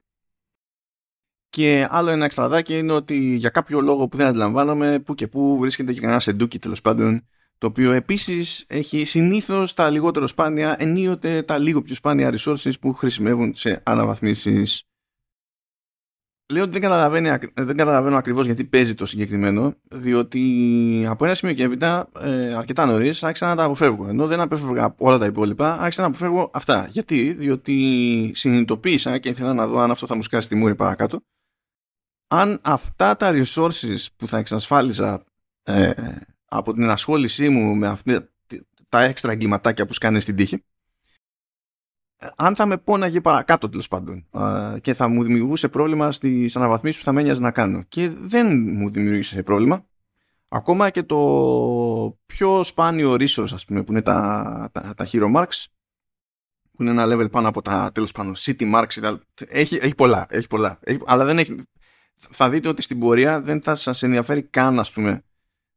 A: και άλλο ένα εξτραδάκι είναι ότι για κάποιο λόγο που δεν αντιλαμβάνομαι που και που βρίσκεται και κανένα σεντούκι τέλος πάντων το οποίο επίσης έχει συνήθως τα λιγότερο σπάνια ενίοτε τα λίγο πιο σπάνια resources που χρησιμεύουν σε αναβαθμίσεις Λέω ότι δεν, καταλαβαίνω, δεν καταλαβαίνω ακριβώς γιατί παίζει το συγκεκριμένο, διότι από ένα σημείο και έπειτα, ε, αρκετά νωρίς, άρχισα να τα αποφεύγω. Ενώ δεν απέφευγα όλα τα υπόλοιπα, άρχισα να αποφεύγω αυτά. Γιατί, διότι συνειδητοποίησα και ήθελα να δω αν αυτό θα μου σκάσει τη μούρη παρακάτω. Αν αυτά τα resources που θα εξασφάλιζα ε, από την ενασχόλησή μου με αυτά τα έξτρα εγκληματάκια που σκάνε στην τύχη, αν θα με πόναγε παρακάτω τέλος πάντων και θα μου δημιουργούσε πρόβλημα στις αναβαθμίσεις που θα μένει να κάνω. Και δεν μου δημιούργησε πρόβλημα. Ακόμα και το πιο σπάνιο resource, ας πούμε, που είναι τα, τα, τα Hero Marks, που είναι ένα level πάνω από τα τέλος πάνω City Marks, έχει, έχει πολλά, έχει πολλά. Έχει, αλλά δεν έχει, θα δείτε ότι στην πορεία δεν θα σας ενδιαφέρει καν, ας πούμε,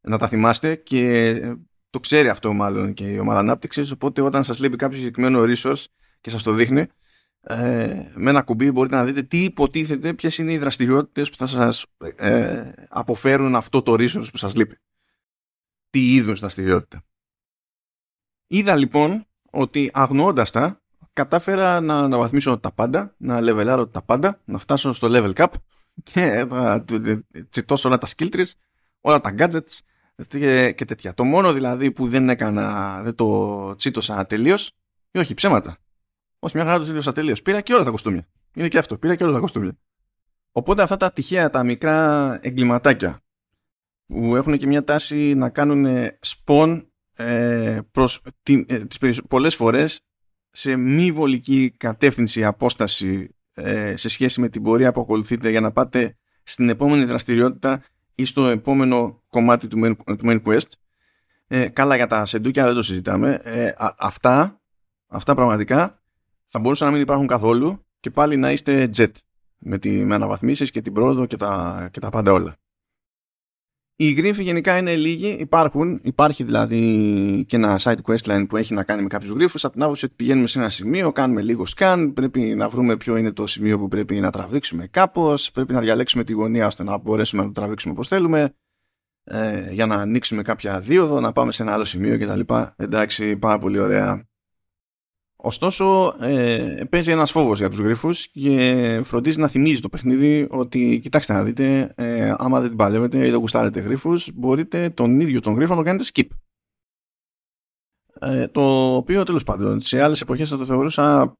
A: να τα θυμάστε και το ξέρει αυτό μάλλον και η ομάδα ανάπτυξης. Οπότε όταν σας λείπει κάποιο συγκεκριμένο resource, και σας το δείχνει ε, με ένα κουμπί μπορείτε να δείτε τι υποτίθεται, ποιες είναι οι δραστηριότητες που θα σας ε, αποφέρουν αυτό το resource που σας λείπει. Τι είδους δραστηριότητα. Είδα λοιπόν ότι αγνοώντας τα κατάφερα να αναβαθμίσω τα πάντα, να λεβελάρω τα πάντα, να φτάσω στο level cap και να τσιτώσω όλα τα skill trees, όλα τα gadgets και τέτοια. Το μόνο δηλαδή που δεν έκανα, δεν το τσίτωσα τελείως, ή όχι ψέματα, όχι, μια χαρά του ίδιου τελείως. Πήρα και όλα τα κοστούμια. Είναι και αυτό. Πήρα και όλα τα κοστούμια. Οπότε αυτά τα τυχαία, τα μικρά εγκληματάκια που έχουν και μια τάση να κάνουν spawn ε, προς, ε, τις πολλές φορές σε μη βολική κατεύθυνση απόσταση ε, σε σχέση με την πορεία που ακολουθείτε για να πάτε στην επόμενη δραστηριότητα ή στο επόμενο κομμάτι του main, του main quest ε, καλά για τα σεντούκια δεν το συζητάμε ε, αυτά, αυτά πραγματικά θα μπορούσαν να μην υπάρχουν καθόλου και πάλι να είστε jet με, τη, με αναβαθμίσεις και την πρόοδο και τα, και τα πάντα όλα. Οι γρίφοι γενικά είναι λίγοι, υπάρχουν. Υπάρχει δηλαδή και ένα site questline που έχει να κάνει με κάποιους γρίφου. Από την άποψη ότι πηγαίνουμε σε ένα σημείο, κάνουμε λίγο scan, πρέπει να βρούμε ποιο είναι το σημείο που πρέπει να τραβήξουμε κάπως, πρέπει να διαλέξουμε τη γωνία ώστε να μπορέσουμε να το τραβήξουμε όπως θέλουμε, ε, για να ανοίξουμε κάποια δίωδο, να πάμε σε ένα άλλο σημείο κτλ. Εντάξει, πάρα πολύ ωραία. Ωστόσο, ε, παίζει ένας φόβος για τους γρίφους και φροντίζει να θυμίζει το παιχνίδι ότι κοιτάξτε να δείτε, ε, άμα δεν την παλεύετε ή δεν γουστάρετε γρίφους, μπορείτε τον ίδιο τον γρίφο να το κάνετε skip. Ε, το οποίο τέλος πάντων σε άλλες εποχές θα το θεωρούσα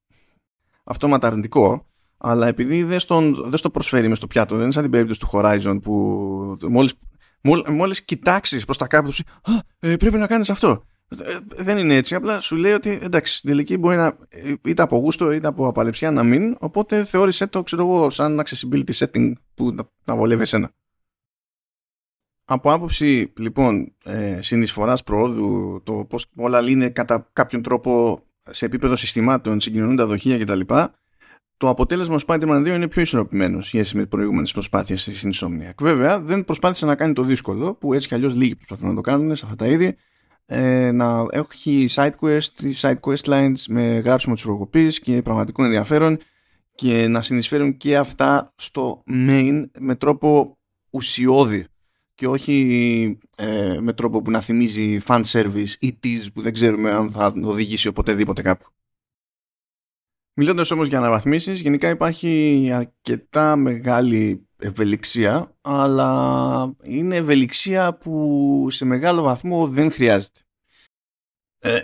A: αυτόματα αρνητικό, αλλά επειδή δεν, στον, δεν στο προσφέρει μες στο πιάτο, δεν είναι σαν την περίπτωση του Horizon που μόλις, μόλις κοιτάξεις προς τα κάτω, ε, πρέπει να κάνεις αυτό ε, δεν είναι έτσι. Απλά σου λέει ότι εντάξει, στην τελική μπορεί να είτε από γούστο είτε από απαλεψία να μην. Οπότε θεώρησε το, ξέρω εγώ, σαν accessibility setting που να βολεύει εσένα. Από άποψη λοιπόν ε, συνεισφοράς προόδου, το πώς όλα είναι κατά κάποιον τρόπο σε επίπεδο συστημάτων, συγκοινωνούν τα δοχεία κτλ. Το αποτέλεσμα του Spider-Man 2 είναι πιο ισορροπημένο σχέση με προηγούμενες προσπάθειες της Insomniac. Βέβαια, δεν προσπάθησε να κάνει το δύσκολο, που έτσι κι αλλιώς λίγοι προσπαθούν να το κάνουν σε αυτά τα είδη ε, να έχει side quest, side quest lines με γράψιμο της προκοπής και πραγματικό ενδιαφέρον και να συνεισφέρουν και αυτά στο main με τρόπο ουσιώδη και όχι ε, με τρόπο που να θυμίζει fan service ή tease που δεν ξέρουμε αν θα οδηγήσει οποτεδήποτε κάπου. Μιλώντας όμως για αναβαθμίσεις, γενικά υπάρχει αρκετά μεγάλη ευελιξία, αλλά είναι ευελιξία που σε μεγάλο βαθμό δεν χρειάζεται. Ε,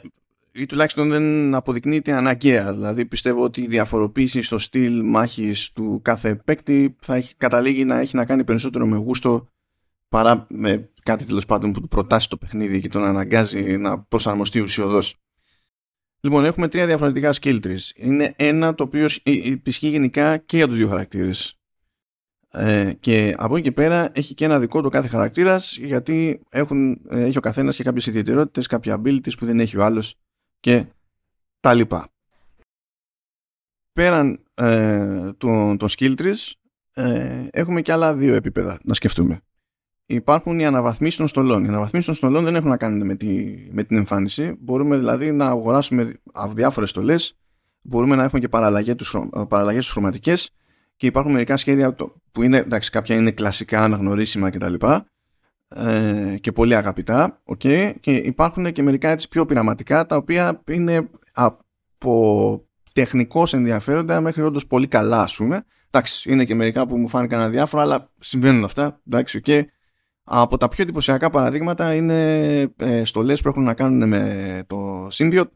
A: ή τουλάχιστον δεν αποδεικνύεται αναγκαία. Δηλαδή πιστεύω ότι η διαφοροποίηση στο στυλ μάχης του κάθε παίκτη θα έχει καταλήγει να έχει να κάνει περισσότερο με γούστο παρά με κάτι τέλος πάντων που του προτάσει το παιχνίδι και τον αναγκάζει να προσαρμοστεί ουσιοδός. Λοιπόν, έχουμε τρία διαφορετικά skill trees. Είναι ένα το οποίο ισχύει γενικά και για τους δύο χαρακτήρες. Ε, και από εκεί και πέρα έχει και ένα δικό του κάθε χαρακτήρας γιατί έχουν, ε, έχει ο καθένας και κάποιες ιδιαιτερότητες, κάποια abilities που δεν έχει ο άλλος και τα λοιπά. Πέραν ε, των, των skill trees ε, έχουμε και άλλα δύο επίπεδα να σκεφτούμε. Υπάρχουν οι αναβαθμίσεις των στολών. Οι αναβαθμίσεις των στολών δεν έχουν να κάνουν με, τη, με την εμφάνιση. Μπορούμε δηλαδή να αγοράσουμε διάφορες στολές. Μπορούμε να έχουμε και παραλλαγές χρωματικές και υπάρχουν μερικά σχέδια που είναι, εντάξει, κάποια είναι κλασικά αναγνωρίσιμα κτλ. Ε, και πολύ αγαπητά, okay, και υπάρχουν και μερικά έτσι πιο πειραματικά τα οποία είναι από τεχνικώς ενδιαφέροντα μέχρι όντως πολύ καλά, ας πούμε. Εντάξει, είναι και μερικά που μου φάνηκαν αδιάφορα, αλλά συμβαίνουν αυτά. Εντάξει, okay. Από τα πιο εντυπωσιακά παραδείγματα είναι ε, στολές που έχουν να κάνουν με το Symbiote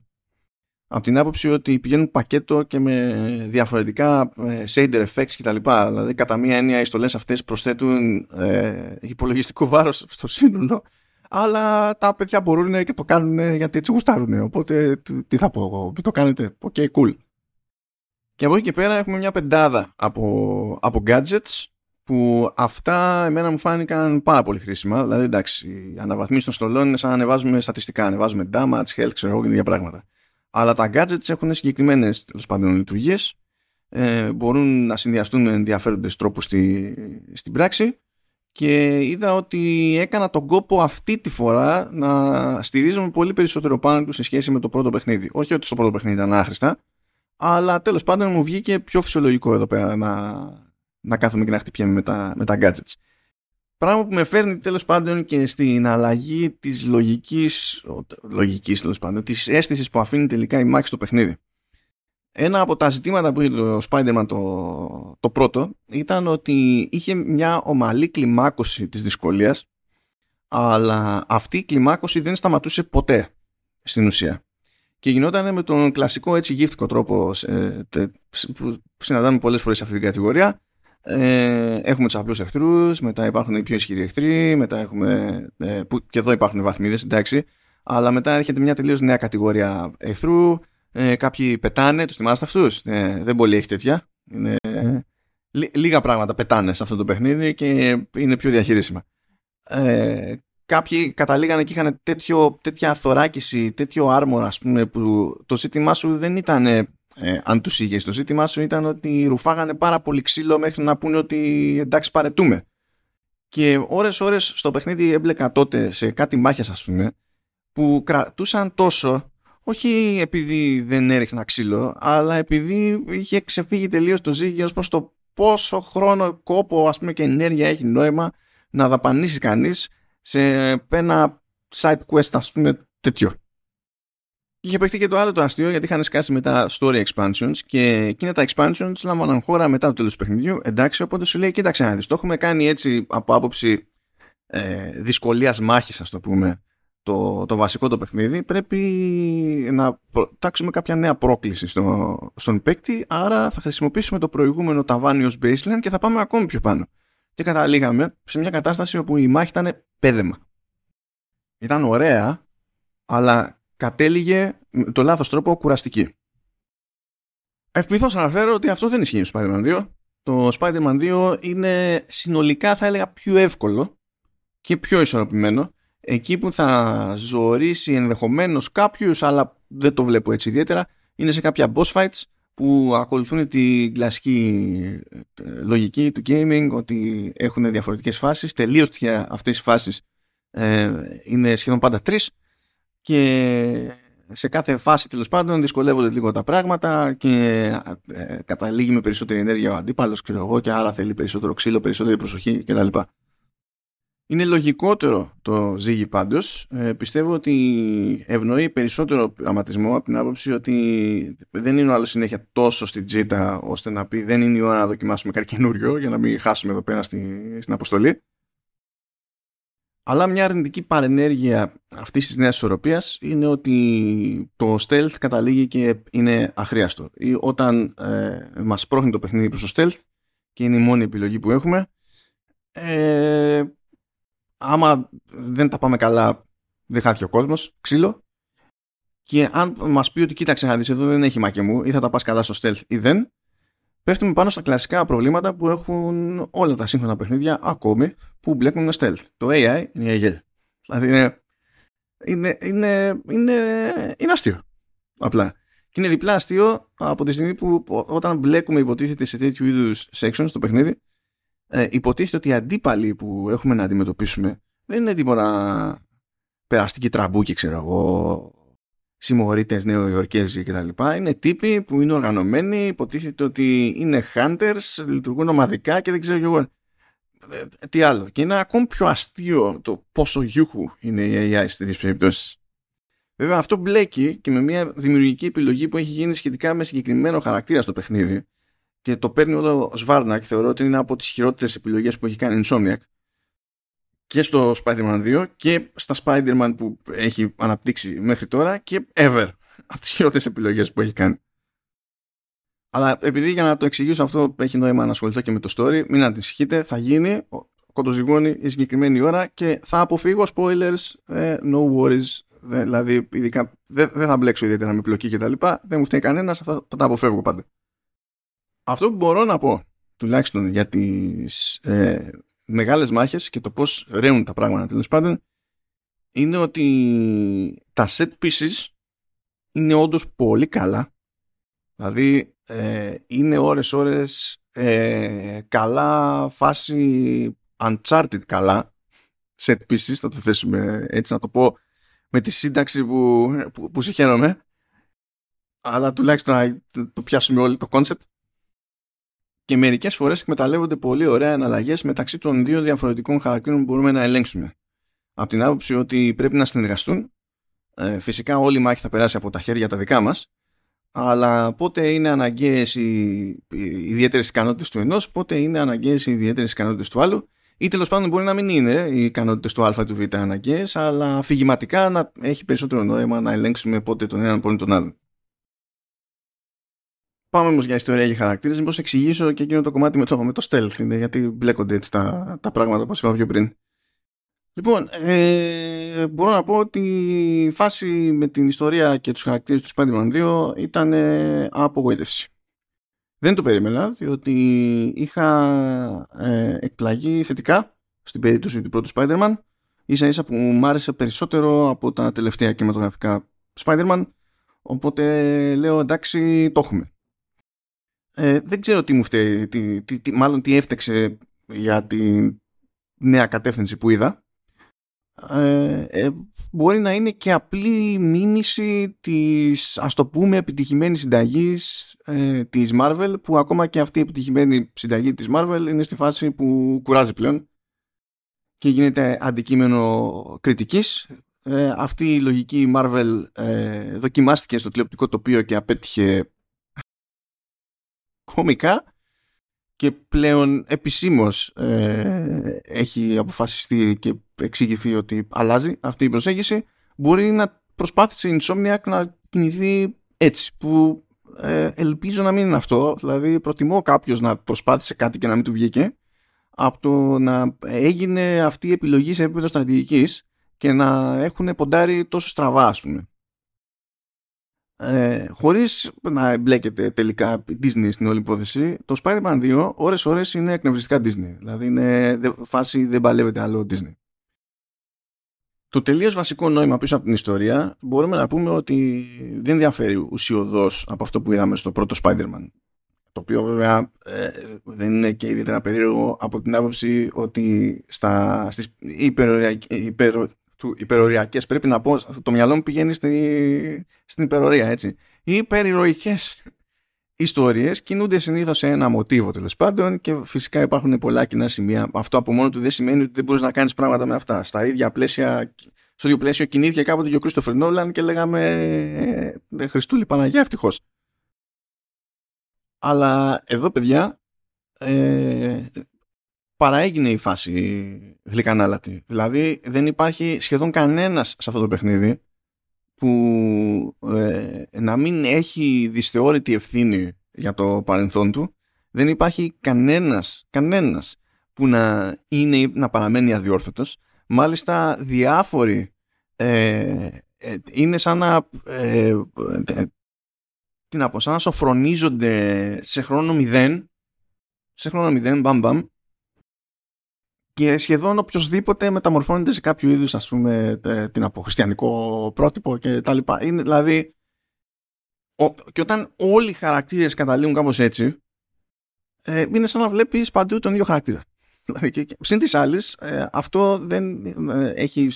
A: από την άποψη ότι πηγαίνουν πακέτο και με διαφορετικά ε, shader effects κτλ. Δηλαδή, κατά μία έννοια, οι στολές αυτές προσθέτουν ε, υπολογιστικό βάρος στο σύνολο, αλλά τα παιδιά μπορούν και το κάνουν γιατί έτσι γουστάρουν. Οπότε, τι θα πω εγώ, και το κάνετε. Οκ, okay, cool. Και από εκεί και πέρα έχουμε μια πεντάδα από, από gadgets που αυτά εμένα μου φάνηκαν πάρα πολύ χρήσιμα. Δηλαδή, εντάξει, οι αναβαθμίσεις των στολών είναι σαν να ανεβάζουμε στατιστικά. Ανεβάζουμε damage, health, ξέρω εγώ και τέτοια πράγματα αλλά τα gadgets έχουν συγκεκριμένες τέλος πάντων λειτουργίες. Ε, μπορούν να συνδυαστούν με ενδιαφέροντες τρόπους στη, στην πράξη και είδα ότι έκανα τον κόπο αυτή τη φορά να στηρίζομαι πολύ περισσότερο πάνω του σε σχέση με το πρώτο παιχνίδι. Όχι ότι στο πρώτο παιχνίδι ήταν άχρηστα, αλλά τέλος πάντων μου βγήκε πιο φυσιολογικό εδώ πέρα να, να κάθομαι και να χτυπιέμαι με τα, με τα gadgets. Πράγμα που με φέρνει τέλος πάντων και στην αλλαγή της λογικής, λογικής τέλος πάντων, της αίσθησης που αφήνει τελικά η μάχη στο παιχνίδι. Ένα από τα ζητήματα που είχε το Spider-Man το, το πρώτο ήταν ότι είχε μια ομαλή κλιμάκωση της δυσκολίας αλλά αυτή η κλιμάκωση δεν σταματούσε ποτέ στην ουσία. Και γινόταν με τον κλασικό έτσι γύφτικο τρόπο που συναντάμε πολλές φορές σε αυτή την κατηγορία ε, έχουμε τους απλούς εχθρούς, μετά υπάρχουν οι πιο ισχυροί εχθροί, μετά έχουμε. Ε, που και εδώ υπάρχουν βαθμίδες, εντάξει. Αλλά μετά έρχεται μια τελείως νέα κατηγορία εχθρού. Ε, κάποιοι πετάνε, τους θυμάστε αυτούς; Ε, δεν πολύ έχει τέτοια. Είναι, λίγα πράγματα πετάνε σε αυτό το παιχνίδι και είναι πιο διαχειρίσιμα. Ε, κάποιοι καταλήγανε και είχαν τέτοιο, τέτοια θωράκιση, τέτοιο άρμορα, ας πούμε, που το ζήτημά σου δεν ήταν ε, αν τους είχε. Το ζήτημά σου ήταν ότι ρουφάγανε πάρα πολύ ξύλο μέχρι να πούνε ότι εντάξει παρετούμε. Και ώρες ώρες στο παιχνίδι έμπλεκα τότε σε κάτι μάχες ας πούμε που κρατούσαν τόσο όχι επειδή δεν έριχνα ξύλο αλλά επειδή είχε ξεφύγει τελείως το ζύγι ως προς το πόσο χρόνο, κόπο ας πούμε και ενέργεια έχει νόημα να δαπανίσει κανείς σε ένα side quest ας πούμε τέτοιο. Είχε παιχτεί και το άλλο το αστείο γιατί είχαν σκάσει με τα story expansions και εκείνα τα expansions λάμβαναν χώρα μετά το τέλος του παιχνιδιού. Εντάξει, οπότε σου λέει: Κοίταξε να δεις. Το έχουμε κάνει έτσι από άποψη ε, δυσκολίας μάχης, ας το πούμε, το, το βασικό το παιχνίδι. Πρέπει να τάξουμε κάποια νέα πρόκληση στο, στον παίκτη. Άρα θα χρησιμοποιήσουμε το προηγούμενο ταβάνι ω baseline και θα πάμε ακόμη πιο πάνω. Και καταλήγαμε σε μια κατάσταση όπου η μάχη ήταν πέδεμα. Ήταν ωραία, αλλά κατέληγε με το λάθος τρόπο κουραστική. Ευπηθώς αναφέρω ότι αυτό δεν ισχύει στο Spider-Man 2. Το Spider-Man 2 είναι συνολικά θα έλεγα πιο εύκολο και πιο ισορροπημένο. Εκεί που θα ζωρίσει ενδεχομένως κάποιους, αλλά δεν το βλέπω έτσι ιδιαίτερα, είναι σε κάποια boss fights που ακολουθούν την κλασική ε, λογική του gaming ότι έχουν διαφορετικές φάσεις. Τελείως αυτές οι φάσεις ε, είναι σχεδόν πάντα τρεις και σε κάθε φάση τέλος πάντων δυσκολεύονται λίγο τα πράγματα και ε, καταλήγει με περισσότερη ενέργεια ο αντίπαλος, ξέρω εγώ, και άρα θέλει περισσότερο ξύλο, περισσότερη προσοχή κτλ. Είναι λογικότερο το ζύγι πάντως. Ε, πιστεύω ότι ευνοεί περισσότερο πειραματισμό από την άποψη ότι δεν είναι ο άλλος συνέχεια τόσο στην τζίτα ώστε να πει δεν είναι η ώρα να δοκιμάσουμε κάτι καινούριο για να μην χάσουμε εδώ πέρα στη, στην αποστολή. Αλλά μια αρνητική παρενέργεια αυτής της νέας ισορροπίας είναι ότι το stealth καταλήγει και είναι αχρίαστο. Ή όταν ε, μας πρόχνει το παιχνίδι προς το stealth και είναι η μόνη επιλογή που έχουμε, ε, άμα δεν τα πάμε καλά δεν χάθηκε ο κόσμος, ξύλο. Και αν μας πει ότι κοίταξε να δεις εδώ δεν έχει μακεμού ή θα τα πας καλά στο stealth ή δεν, πέφτουμε πάνω στα κλασικά προβλήματα που έχουν όλα τα σύγχρονα παιχνίδια ακόμη που μπλέκουν με stealth. Το AI είναι για γέλια. Δηλαδή είναι, είναι, είναι, είναι, είναι αστείο. Απλά. Και είναι διπλά αστείο από τη στιγμή που όταν μπλέκουμε υποτίθεται σε τέτοιου είδους sections στο παιχνίδι ε, υποτίθεται ότι οι αντίπαλοι που έχουμε να αντιμετωπίσουμε δεν είναι τίποτα περαστικοί τραμπούκοι ξέρω εγώ συμμορείτε νεοϊορκέζοι κτλ. Είναι τύποι που είναι οργανωμένοι, υποτίθεται ότι είναι hunters, λειτουργούν ομαδικά και δεν ξέρω εγώ. Ε, τι άλλο. Και είναι ακόμη πιο αστείο το πόσο γιούχου είναι η AI σε τέτοιες περιπτώσεις. Βέβαια αυτό μπλέκει και με μια δημιουργική επιλογή που έχει γίνει σχετικά με συγκεκριμένο χαρακτήρα στο παιχνίδι και το παίρνει ο Σβάρνακ, θεωρώ ότι είναι από τις χειρότερες επιλογές που έχει κάνει η Insomniac και στο Spider-Man 2 και στα Spider-Man που έχει αναπτύξει μέχρι τώρα και ever από τις χειρότερες επιλογές που έχει κάνει. Αλλά επειδή για να το εξηγήσω αυτό έχει νόημα να ασχοληθώ και με το story, μην ανησυχείτε, θα γίνει κοντοζυγώνει η συγκεκριμένη ώρα και θα αποφύγω spoilers, ε, no worries, δηλαδή ειδικά δεν, θα μπλέξω ιδιαίτερα με πλοκή και τα λοιπά, δεν μου φταίει κανένας, αυτά θα τα αποφεύγω πάντα. Αυτό που μπορώ να πω, τουλάχιστον για τις ε, μεγάλες μάχες και το πώς ρέουν τα πράγματα. Τέλος πάντων είναι ότι τα set pieces είναι όντως πολύ καλά. Δηλαδή ε, είναι ώρες ώρες ε, καλά φάση uncharted καλά set pieces θα το θέσουμε έτσι να το πω με τη σύνταξη που, που, που συγχαίρομαι αλλά τουλάχιστον το πιάσουμε όλοι το concept και μερικές φορές εκμεταλλεύονται πολύ ωραία εναλλαγές μεταξύ των δύο διαφορετικών χαρακτήρων που μπορούμε να ελέγξουμε. Από την άποψη ότι πρέπει να συνεργαστούν, ε, φυσικά όλη η μάχη θα περάσει από τα χέρια τα δικά μας, αλλά πότε είναι αναγκαίες οι, οι ιδιαίτερες ικανότητες του ενός, πότε είναι αναγκαίες οι ιδιαίτερες ικανότητες του άλλου, ή τέλος πάντων μπορεί να μην είναι οι ικανότητες του Α ή του Β αναγκαίες, αλλά αφηγηματικά να έχει περισσότερο νόημα να ελέγξουμε πότε τον έναν πότε τον άλλον. Πάμε όμως για ιστορία και χαρακτήρες. Μήπως εξηγήσω και εκείνο το κομμάτι με το, με το stealth, είναι, γιατί μπλέκονται έτσι τα, τα πράγματα όπως είπα πιο πριν. Λοιπόν, ε, μπορώ να πω ότι η φάση με την ιστορία και τους χαρακτήρες του Spider-Man 2 ήταν ε, απογοήτευση. Δεν το περίμενα, διότι είχα ε, εκπλαγεί θετικά στην περίπτωση του πρώτου Spider-Man, ίσα ίσα που μου άρεσε περισσότερο από τα τελευταία κινηματογραφικά Spider-Man, οπότε λέω εντάξει το έχουμε. Ε, δεν ξέρω τι μου φταίει, τι, τι, μάλλον τι έφτεξε για τη νέα κατεύθυνση που είδα. Ε, ε, μπορεί να είναι και απλή μίμηση της ας το πούμε επιτυχημένης συνταγής ε, της Marvel που ακόμα και αυτή η επιτυχημένη συνταγή της Marvel είναι στη φάση που κουράζει πλέον και γίνεται αντικείμενο κριτικής ε, αυτή η λογική Marvel ε, δοκιμάστηκε στο τηλεοπτικό τοπίο και απέτυχε κομικά και πλέον επισήμως ε, έχει αποφασιστεί και εξηγηθεί ότι αλλάζει αυτή η προσέγγιση μπορεί να προσπάθησε η Insomniac να κινηθεί έτσι που ε, ελπίζω να μην είναι αυτό. Δηλαδή προτιμώ κάποιος να προσπάθησε κάτι και να μην του βγήκε από το να έγινε αυτή η επιλογή σε επίπεδο στρατηγικής και να έχουν ποντάρει τόσο στραβά ας πούμε ε, χωρίς να εμπλέκεται τελικά Disney στην όλη υπόθεση το Spider-Man 2 ώρες ώρες είναι εκνευριστικά Disney. Δηλαδή είναι φάση δεν παλεύεται άλλο Disney. Το τελείως βασικό νόημα πίσω από την ιστορία μπορούμε να πούμε ότι δεν διαφέρει ουσιοδός από αυτό που είδαμε στο πρώτο Spider-Man. Το οποίο βέβαια ε, δεν είναι και ιδιαίτερα περίεργο από την άποψη ότι στα, στις υπερο, του υπεροριακές. Πρέπει να πω το μυαλό μου πηγαίνει στη, στην υπερορία έτσι. Οι υπερηρωικές ιστορίες κινούνται συνήθως σε ένα μοτίβο τέλος πάντων και φυσικά υπάρχουν πολλά κοινά σημεία. Αυτό από μόνο του δεν σημαίνει ότι δεν μπορείς να κάνεις πράγματα με αυτά. Στα ίδια πλαίσια στο ίδιο πλαίσιο κινήθηκε κάποτε και ο Κρίστοφερ Νόλαν και λέγαμε ε, Χριστούλη Παναγιά ευτυχώς αλλά εδώ παιδιά ε, παραέγινε η φάση γλυκανάλατη. Δηλαδή δεν υπάρχει σχεδόν κανένας σε αυτό το παιχνίδι που ε, να μην έχει δυσθεώρητη ευθύνη για το παρελθόν του. Δεν υπάρχει κανένας, κανένας που να, είναι, να παραμένει αδιόρθωτος. Μάλιστα διάφοροι ε, ε, είναι σαν να τι να πω, σαν να σοφρονίζονται σε χρόνο μηδέν σε χρόνο μηδέν, μπαμ μπαμ και σχεδόν οποιοδήποτε μεταμορφώνεται σε κάποιο είδους ας πούμε την από χριστιανικό πρότυπο και τα λοιπά. Είναι δηλαδή και όταν όλοι οι χαρακτήρες καταλήγουν κάπως έτσι ε, είναι σαν να βλέπεις παντού τον ίδιο χαρακτήρα. Δηλαδή, συν της άλλης ε, αυτό δεν ε, έχει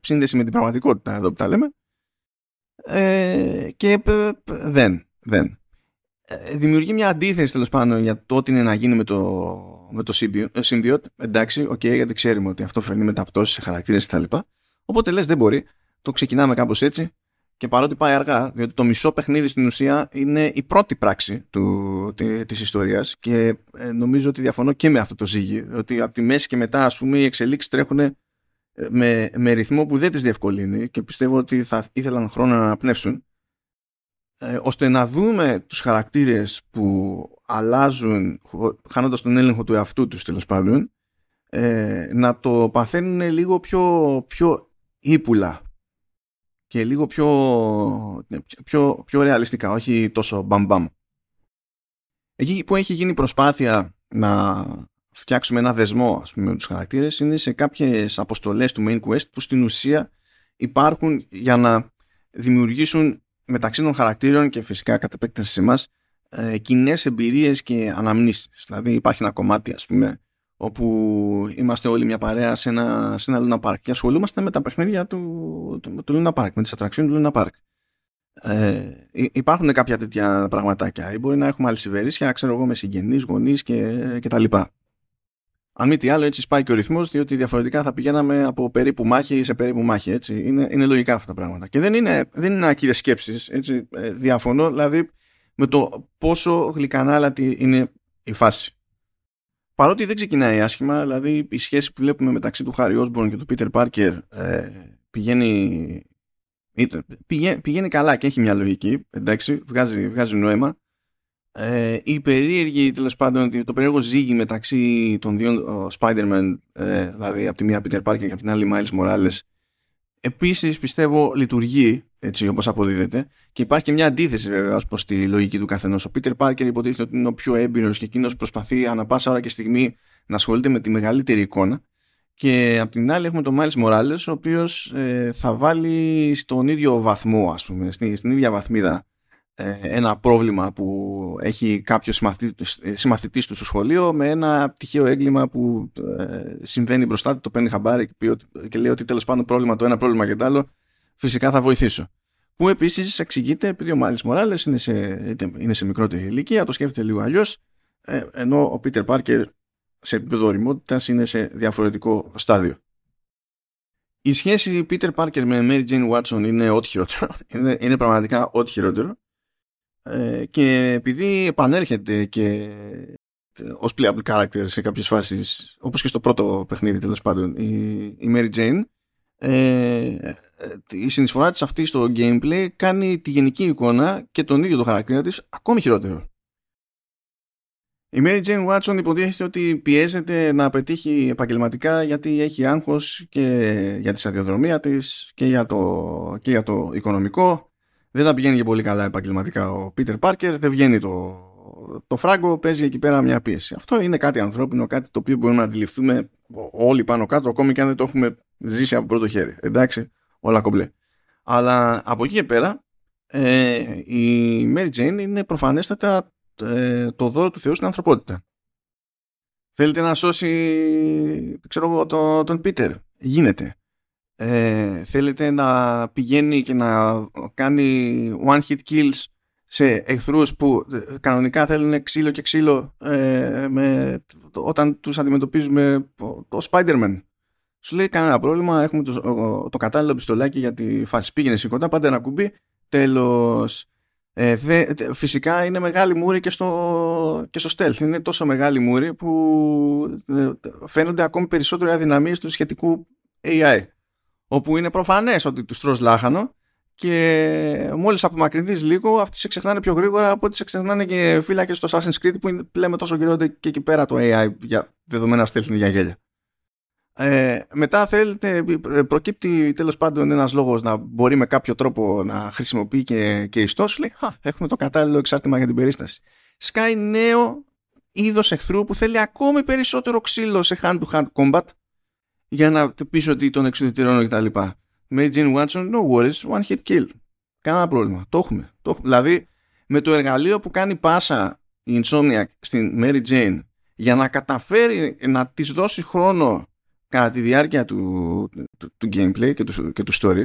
A: σύνδεση με την πραγματικότητα εδώ που τα λέμε ε, και δεν, δεν. Δημιουργεί μια αντίθεση τέλος πάντων για το τι είναι να γίνει με το με το Symbiote, εντάξει, οκ, okay, γιατί ξέρουμε ότι αυτό φέρνει μεταπτώσεις σε χαρακτήρες κτλ. Οπότε λες, δεν μπορεί. Το ξεκινάμε κάπως έτσι. Και παρότι πάει αργά, διότι το μισό παιχνίδι στην ουσία είναι η πρώτη πράξη του, της ιστορίας και ε, νομίζω ότι διαφωνώ και με αυτό το ζύγι, ότι από τη μέση και μετά ας πούμε οι εξελίξεις τρέχουν ε, με, με ρυθμό που δεν τις διευκολύνει και πιστεύω ότι θα ήθελαν χρόνο να αναπνεύσουν ε, ώστε να δούμε τους χαρακτήρες που αλλάζουν χάνοντας τον έλεγχο του εαυτού τους τέλος πάντων ε, να το παθαίνουν λίγο πιο, πιο ύπουλα και λίγο πιο, πιο, πιο ρεαλιστικά όχι τόσο μπαμ μπαμ εκεί που έχει γίνει προσπάθεια να φτιάξουμε ένα δεσμό ας πούμε, με τους χαρακτήρες είναι σε κάποιες αποστολές του main quest που στην ουσία υπάρχουν για να δημιουργήσουν μεταξύ των χαρακτήρων και φυσικά κατά επέκταση σε εμάς ε, κοινές εμπειρίες και αναμνήσεις. Δηλαδή υπάρχει ένα κομμάτι, ας πούμε, όπου είμαστε όλοι μια παρέα σε ένα, σε ένα Luna Park και ασχολούμαστε με τα παιχνίδια του, του, του Luna Park, με τις ατραξιόνες του Luna Park. Ε, υπάρχουν κάποια τέτοια πραγματάκια ή μπορεί να έχουμε αλυσιβερίσια, ξέρω εγώ, με συγγενείς, γονείς και, και τα λοιπά. Αν μη τι άλλο, έτσι σπάει και ο ρυθμός, διότι διαφορετικά θα πηγαίναμε από περίπου μάχη σε περίπου μάχη. Έτσι. Είναι, είναι λογικά αυτά τα πράγματα. Και δεν είναι, δεν είναι ακύρες σκέψεις. Έτσι. Ε, διαφωνώ δηλαδή με το πόσο γλυκανάλατη είναι η φάση. Παρότι δεν ξεκινάει άσχημα, δηλαδή η σχέση που βλέπουμε μεταξύ του Χάρι Όσμπορν και του Πίτερ Πάρκερ ε, πηγαίνει, πηγαίνει, πηγαίνει καλά και έχει μια λογική, εντάξει, βγάζει, βγάζει νόημα. Ε, η περίεργη, τέλος πάντων, το περίεργο ζύγι μεταξύ των δύο Spider-Man, ε, δηλαδή από τη μία Peter Parker και από την άλλη Miles Morales, επίσης πιστεύω λειτουργεί έτσι όπως αποδίδεται και υπάρχει και μια αντίθεση βέβαια ως προς τη λογική του καθενός. Ο Peter Parker υποτίθεται ότι είναι ο πιο έμπειρος και εκείνος προσπαθεί ανά πάσα ώρα και στιγμή να ασχολείται με τη μεγαλύτερη εικόνα και απ' την άλλη έχουμε τον Miles Morales ο οποίος ε, θα βάλει στον ίδιο βαθμό ας πούμε, στην, στην ίδια βαθμίδα ε, ένα πρόβλημα που έχει κάποιος συμμαθητής του στο σχολείο με ένα τυχαίο έγκλημα που ε, συμβαίνει μπροστά του, το παίρνει χαμπάρι και, και λέει ότι τέλος πάντων πρόβλημα το ένα πρόβλημα και το άλλο φυσικά θα βοηθήσω. Που επίσης εξηγείται επειδή ο Μάλι Μοράλες είναι, σε, είναι σε μικρότερη ηλικία, το σκέφτεται λίγο αλλιώς, ε, ενώ ο Πίτερ Πάρκερ σε επίπεδο οριμότητας είναι σε διαφορετικό στάδιο. Η σχέση Peter Parker με Mary Jane Watson είναι ό,τι χειρότερο. Είναι, είναι πραγματικά ό,τι χειρότερο. Ε, και επειδή επανέρχεται και ως playable character σε κάποιες φάσεις όπως και στο πρώτο παιχνίδι τέλος πάντων η, η Mary Jane ε, η συνεισφορά της αυτή στο gameplay κάνει τη γενική εικόνα και τον ίδιο το χαρακτήρα της ακόμη χειρότερο. Η Mary Jane Watson υποτίθεται ότι πιέζεται να πετύχει επαγγελματικά γιατί έχει άγχος και για τη σταδιοδρομία της και για το, και για το οικονομικό. Δεν θα πηγαίνει και πολύ καλά επαγγελματικά ο Peter Parker, δεν βγαίνει το, το φράγκο, παίζει εκεί πέρα μια πίεση. Αυτό είναι κάτι ανθρώπινο, κάτι το οποίο μπορούμε να αντιληφθούμε όλοι πάνω κάτω, ακόμη και αν δεν το έχουμε ζήσει από πρώτο χέρι. Εντάξει, όλα κομπλέ. Αλλά από εκεί και πέρα, ε, η Mary Jane είναι προφανέστατα ε, το δώρο του Θεού στην ανθρωπότητα. Θέλετε να σώσει, ξέρω το, τον Πίτερ. Γίνεται. Ε, θέλετε να πηγαίνει και να κάνει one hit kills σε εχθρούς που ε, κανονικά θέλουν ξύλο και ξύλο ε, με, όταν τους αντιμετωπίζουμε το Spider-Man. Σου λέει κανένα πρόβλημα, έχουμε το, το κατάλληλο πιστολάκι για τη φάση. Πήγαινε σηκωτά, πάντα ένα κουμπί, τέλος. Ε, δε, φυσικά είναι μεγάλη μούρη και στο, και στο stealth. Είναι τόσο μεγάλη μούρη που ε, φαίνονται ακόμη περισσότερο αδυναμίες του σχετικού AI. Όπου είναι προφανές ότι τους τρως λάχανο και μόλις απομακρυνθείς λίγο αυτοί σε ξεχνάνε πιο γρήγορα από ότι σε ξεχνάνε και φύλακες στο Assassin's Creed που λέμε τόσο καιρό και εκεί πέρα το AI για δεδομένα στέλνει για γέλια. Ε, μετά θέλετε, προκύπτει τέλος πάντων ένας λόγος να μπορεί με κάποιο τρόπο να χρησιμοποιεί και, και ιστό σου λέει έχουμε το κατάλληλο εξάρτημα για την περίσταση σκάει νέο είδος εχθρού που θέλει ακόμη περισσότερο ξύλο σε hand to hand combat για να πεις ότι τον εξουδετερώνω κτλ. Mary Jane Watson, no worries, one hit kill. Κανένα πρόβλημα. Το έχουμε. Το έχουμε. Δηλαδή, με το εργαλείο που κάνει πάσα η Insomniac στην Mary Jane για να καταφέρει να της δώσει χρόνο κατά τη διάρκεια του, του, του gameplay και του, και του story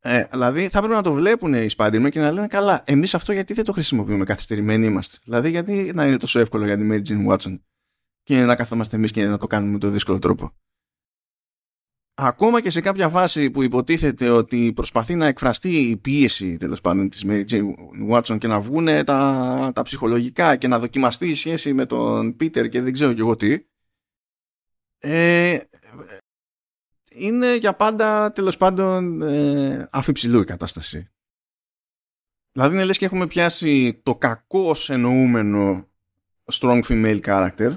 A: ε, δηλαδή θα πρέπει να το βλέπουν οι Spider-Man και να λένε καλά εμείς αυτό γιατί δεν το χρησιμοποιούμε καθυστερημένοι είμαστε δηλαδή γιατί να είναι τόσο εύκολο για τη Mary Jane Watson και να καθόμαστε εμείς και να το κάνουμε με τον δύσκολο τρόπο ακόμα και σε κάποια φάση που υποτίθεται ότι προσπαθεί να εκφραστεί η πίεση τέλος πάντων της Mary Jane Watson και να βγουν τα, τα ψυχολογικά και να δοκιμαστεί η σχέση με τον Peter και δεν ξέρω και εγώ τι ε, είναι για πάντα τέλος πάντων ε, αφιψηλού η κατάσταση. Δηλαδή είναι λες και έχουμε πιάσει το κακό εννοούμενο strong female character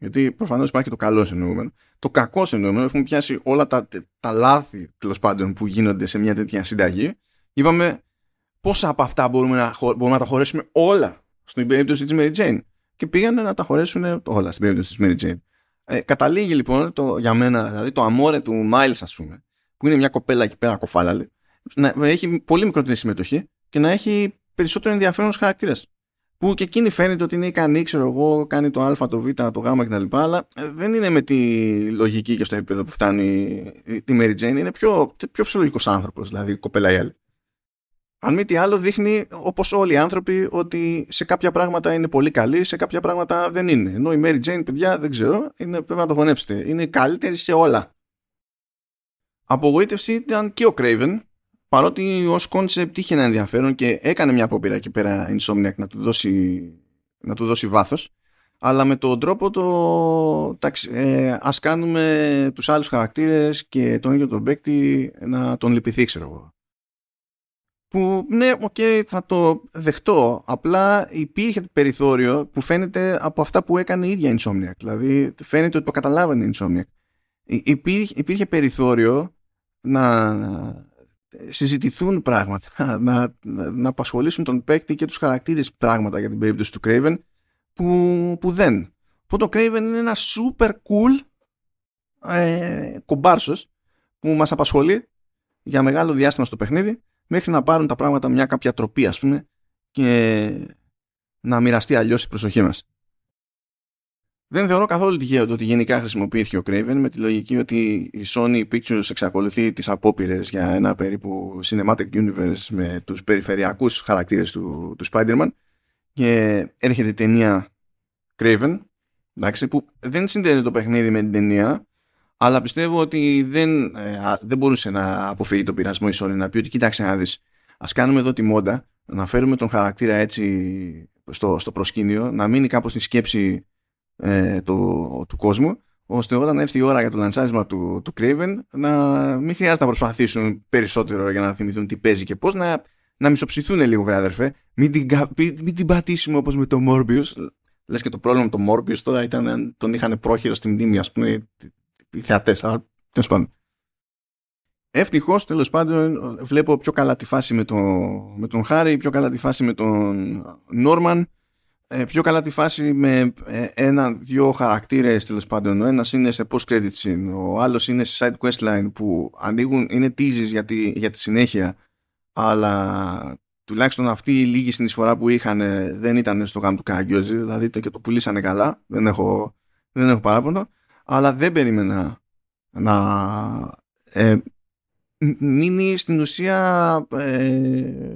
A: γιατί προφανώς υπάρχει το καλό εννοούμενο. Το κακό εννοούμενο έχουμε πιάσει όλα τα, τα λάθη τέλος πάντων που γίνονται σε μια τέτοια συνταγή. Είπαμε πόσα από αυτά μπορούμε να, μπορούμε να τα χωρέσουμε όλα στην περίπτωση της Mary Jane. Και πήγανε να τα χωρέσουν όλα στην περίπτωση της Mary Jane. Ε, καταλήγει λοιπόν το, για μένα, δηλαδή το αμόρε του Miles, ας πούμε, που είναι μια κοπέλα εκεί πέρα κοφάλαλη, να έχει πολύ μικρότερη συμμετοχή και να έχει περισσότερο ενδιαφέρον χαρακτήρας. Που και εκείνη φαίνεται ότι είναι ικανή, ξέρω εγώ, κάνει το Α, το Β, το Γ κτλ. Αλλά ε, δεν είναι με τη λογική και στο επίπεδο που φτάνει η Mary Jane. Είναι πιο, πιο φυσιολογικός άνθρωπος, δηλαδή η κοπέλα η άλλη. αν μη τι άλλο δείχνει όπως όλοι οι άνθρωποι ότι σε κάποια πράγματα είναι πολύ καλή, σε κάποια πράγματα δεν είναι. Ενώ η Mary Jane, παιδιά, δεν ξέρω, είναι, πρέπει να το γονέψετε. Είναι καλύτερη σε όλα. Απογοήτευση ήταν και ο Craven, παρότι ως concept είχε ένα ενδιαφέρον και έκανε μια απόπειρα εκεί πέρα η Insomniac να του δώσει, να του δώσει βάθος αλλά με τον τρόπο του εντάξει, ε, ας κάνουμε τους άλλους χαρακτήρες και τον ίδιο τον παίκτη να τον λυπηθεί ξέρω εγώ που ναι, οκ, okay, θα το δεχτώ. Απλά υπήρχε περιθώριο που φαίνεται από αυτά που έκανε η ίδια Insomniac. Δηλαδή φαίνεται ότι το καταλάβανε η Insomniac. Υπήρχε, υπήρχε περιθώριο να συζητηθούν πράγματα, να, να απασχολήσουν τον παίκτη και τους χαρακτήρες πράγματα για την περίπτωση του Craven που, που δεν. Οπότε το Craven είναι ένα super cool ε, κομπάρσος που μας απασχολεί για μεγάλο διάστημα στο παιχνίδι μέχρι να πάρουν τα πράγματα μια κάποια τροπή ας πούμε και να μοιραστεί αλλιώς η προσοχή μας. Δεν θεωρώ καθόλου τυχαίο το ότι γενικά χρησιμοποιήθηκε ο Craven με τη λογική ότι η Sony Pictures εξακολουθεί τις απόπειρες για ένα περίπου cinematic universe με τους περιφερειακούς χαρακτήρες του, του Spider-Man. Και έρχεται η ταινία Craven εντάξει, που δεν συνδέεται το παιχνίδι με την ταινία αλλά πιστεύω ότι δεν, ε, δεν μπορούσε να αποφύγει τον πειρασμό η Sony να πει ότι κοίταξε να δεις ας κάνουμε εδώ τη μόντα να φέρουμε τον χαρακτήρα έτσι στο, στο προσκήνιο να μείνει κάπως στη σκέψη ε, του, του κόσμου ώστε όταν έρθει η ώρα για το λανσάρισμα του, του Craven να μην χρειάζεται να προσπαθήσουν περισσότερο για να θυμηθούν τι παίζει και πώς να, να μισοψηθούν λίγο βρε αδερφέ μην την, μην την πατήσουμε όπως με το Morbius λες και το πρόβλημα με το Morbius τώρα ήταν τον είχαν πρόχειρο στη μνήμη ας πούμε οι θεατές. Αλλά τέλος πάντων. Ευτυχώς τέλος πάντων βλέπω πιο καλά τη φάση με, το, με τον Χάρη, πιο καλά τη φάση με τον Νόρμαν, ε, πιο καλά τη φάση με ε, ένα-δυο χαρακτήρες τέλος πάντων. Ο ένας είναι σε post-credit scene, ο άλλος είναι σε side quest line που ανοίγουν, είναι teases για τη, για τη συνέχεια, αλλά τουλάχιστον αυτή η λίγη συνεισφορά που είχαν δεν ήταν στο γάμο του Κάγκιόζη, δηλαδή το και το πουλήσανε καλά, δεν έχω, δεν έχω παράπονο αλλά δεν περίμενα να ε, μείνει στην ουσία ε,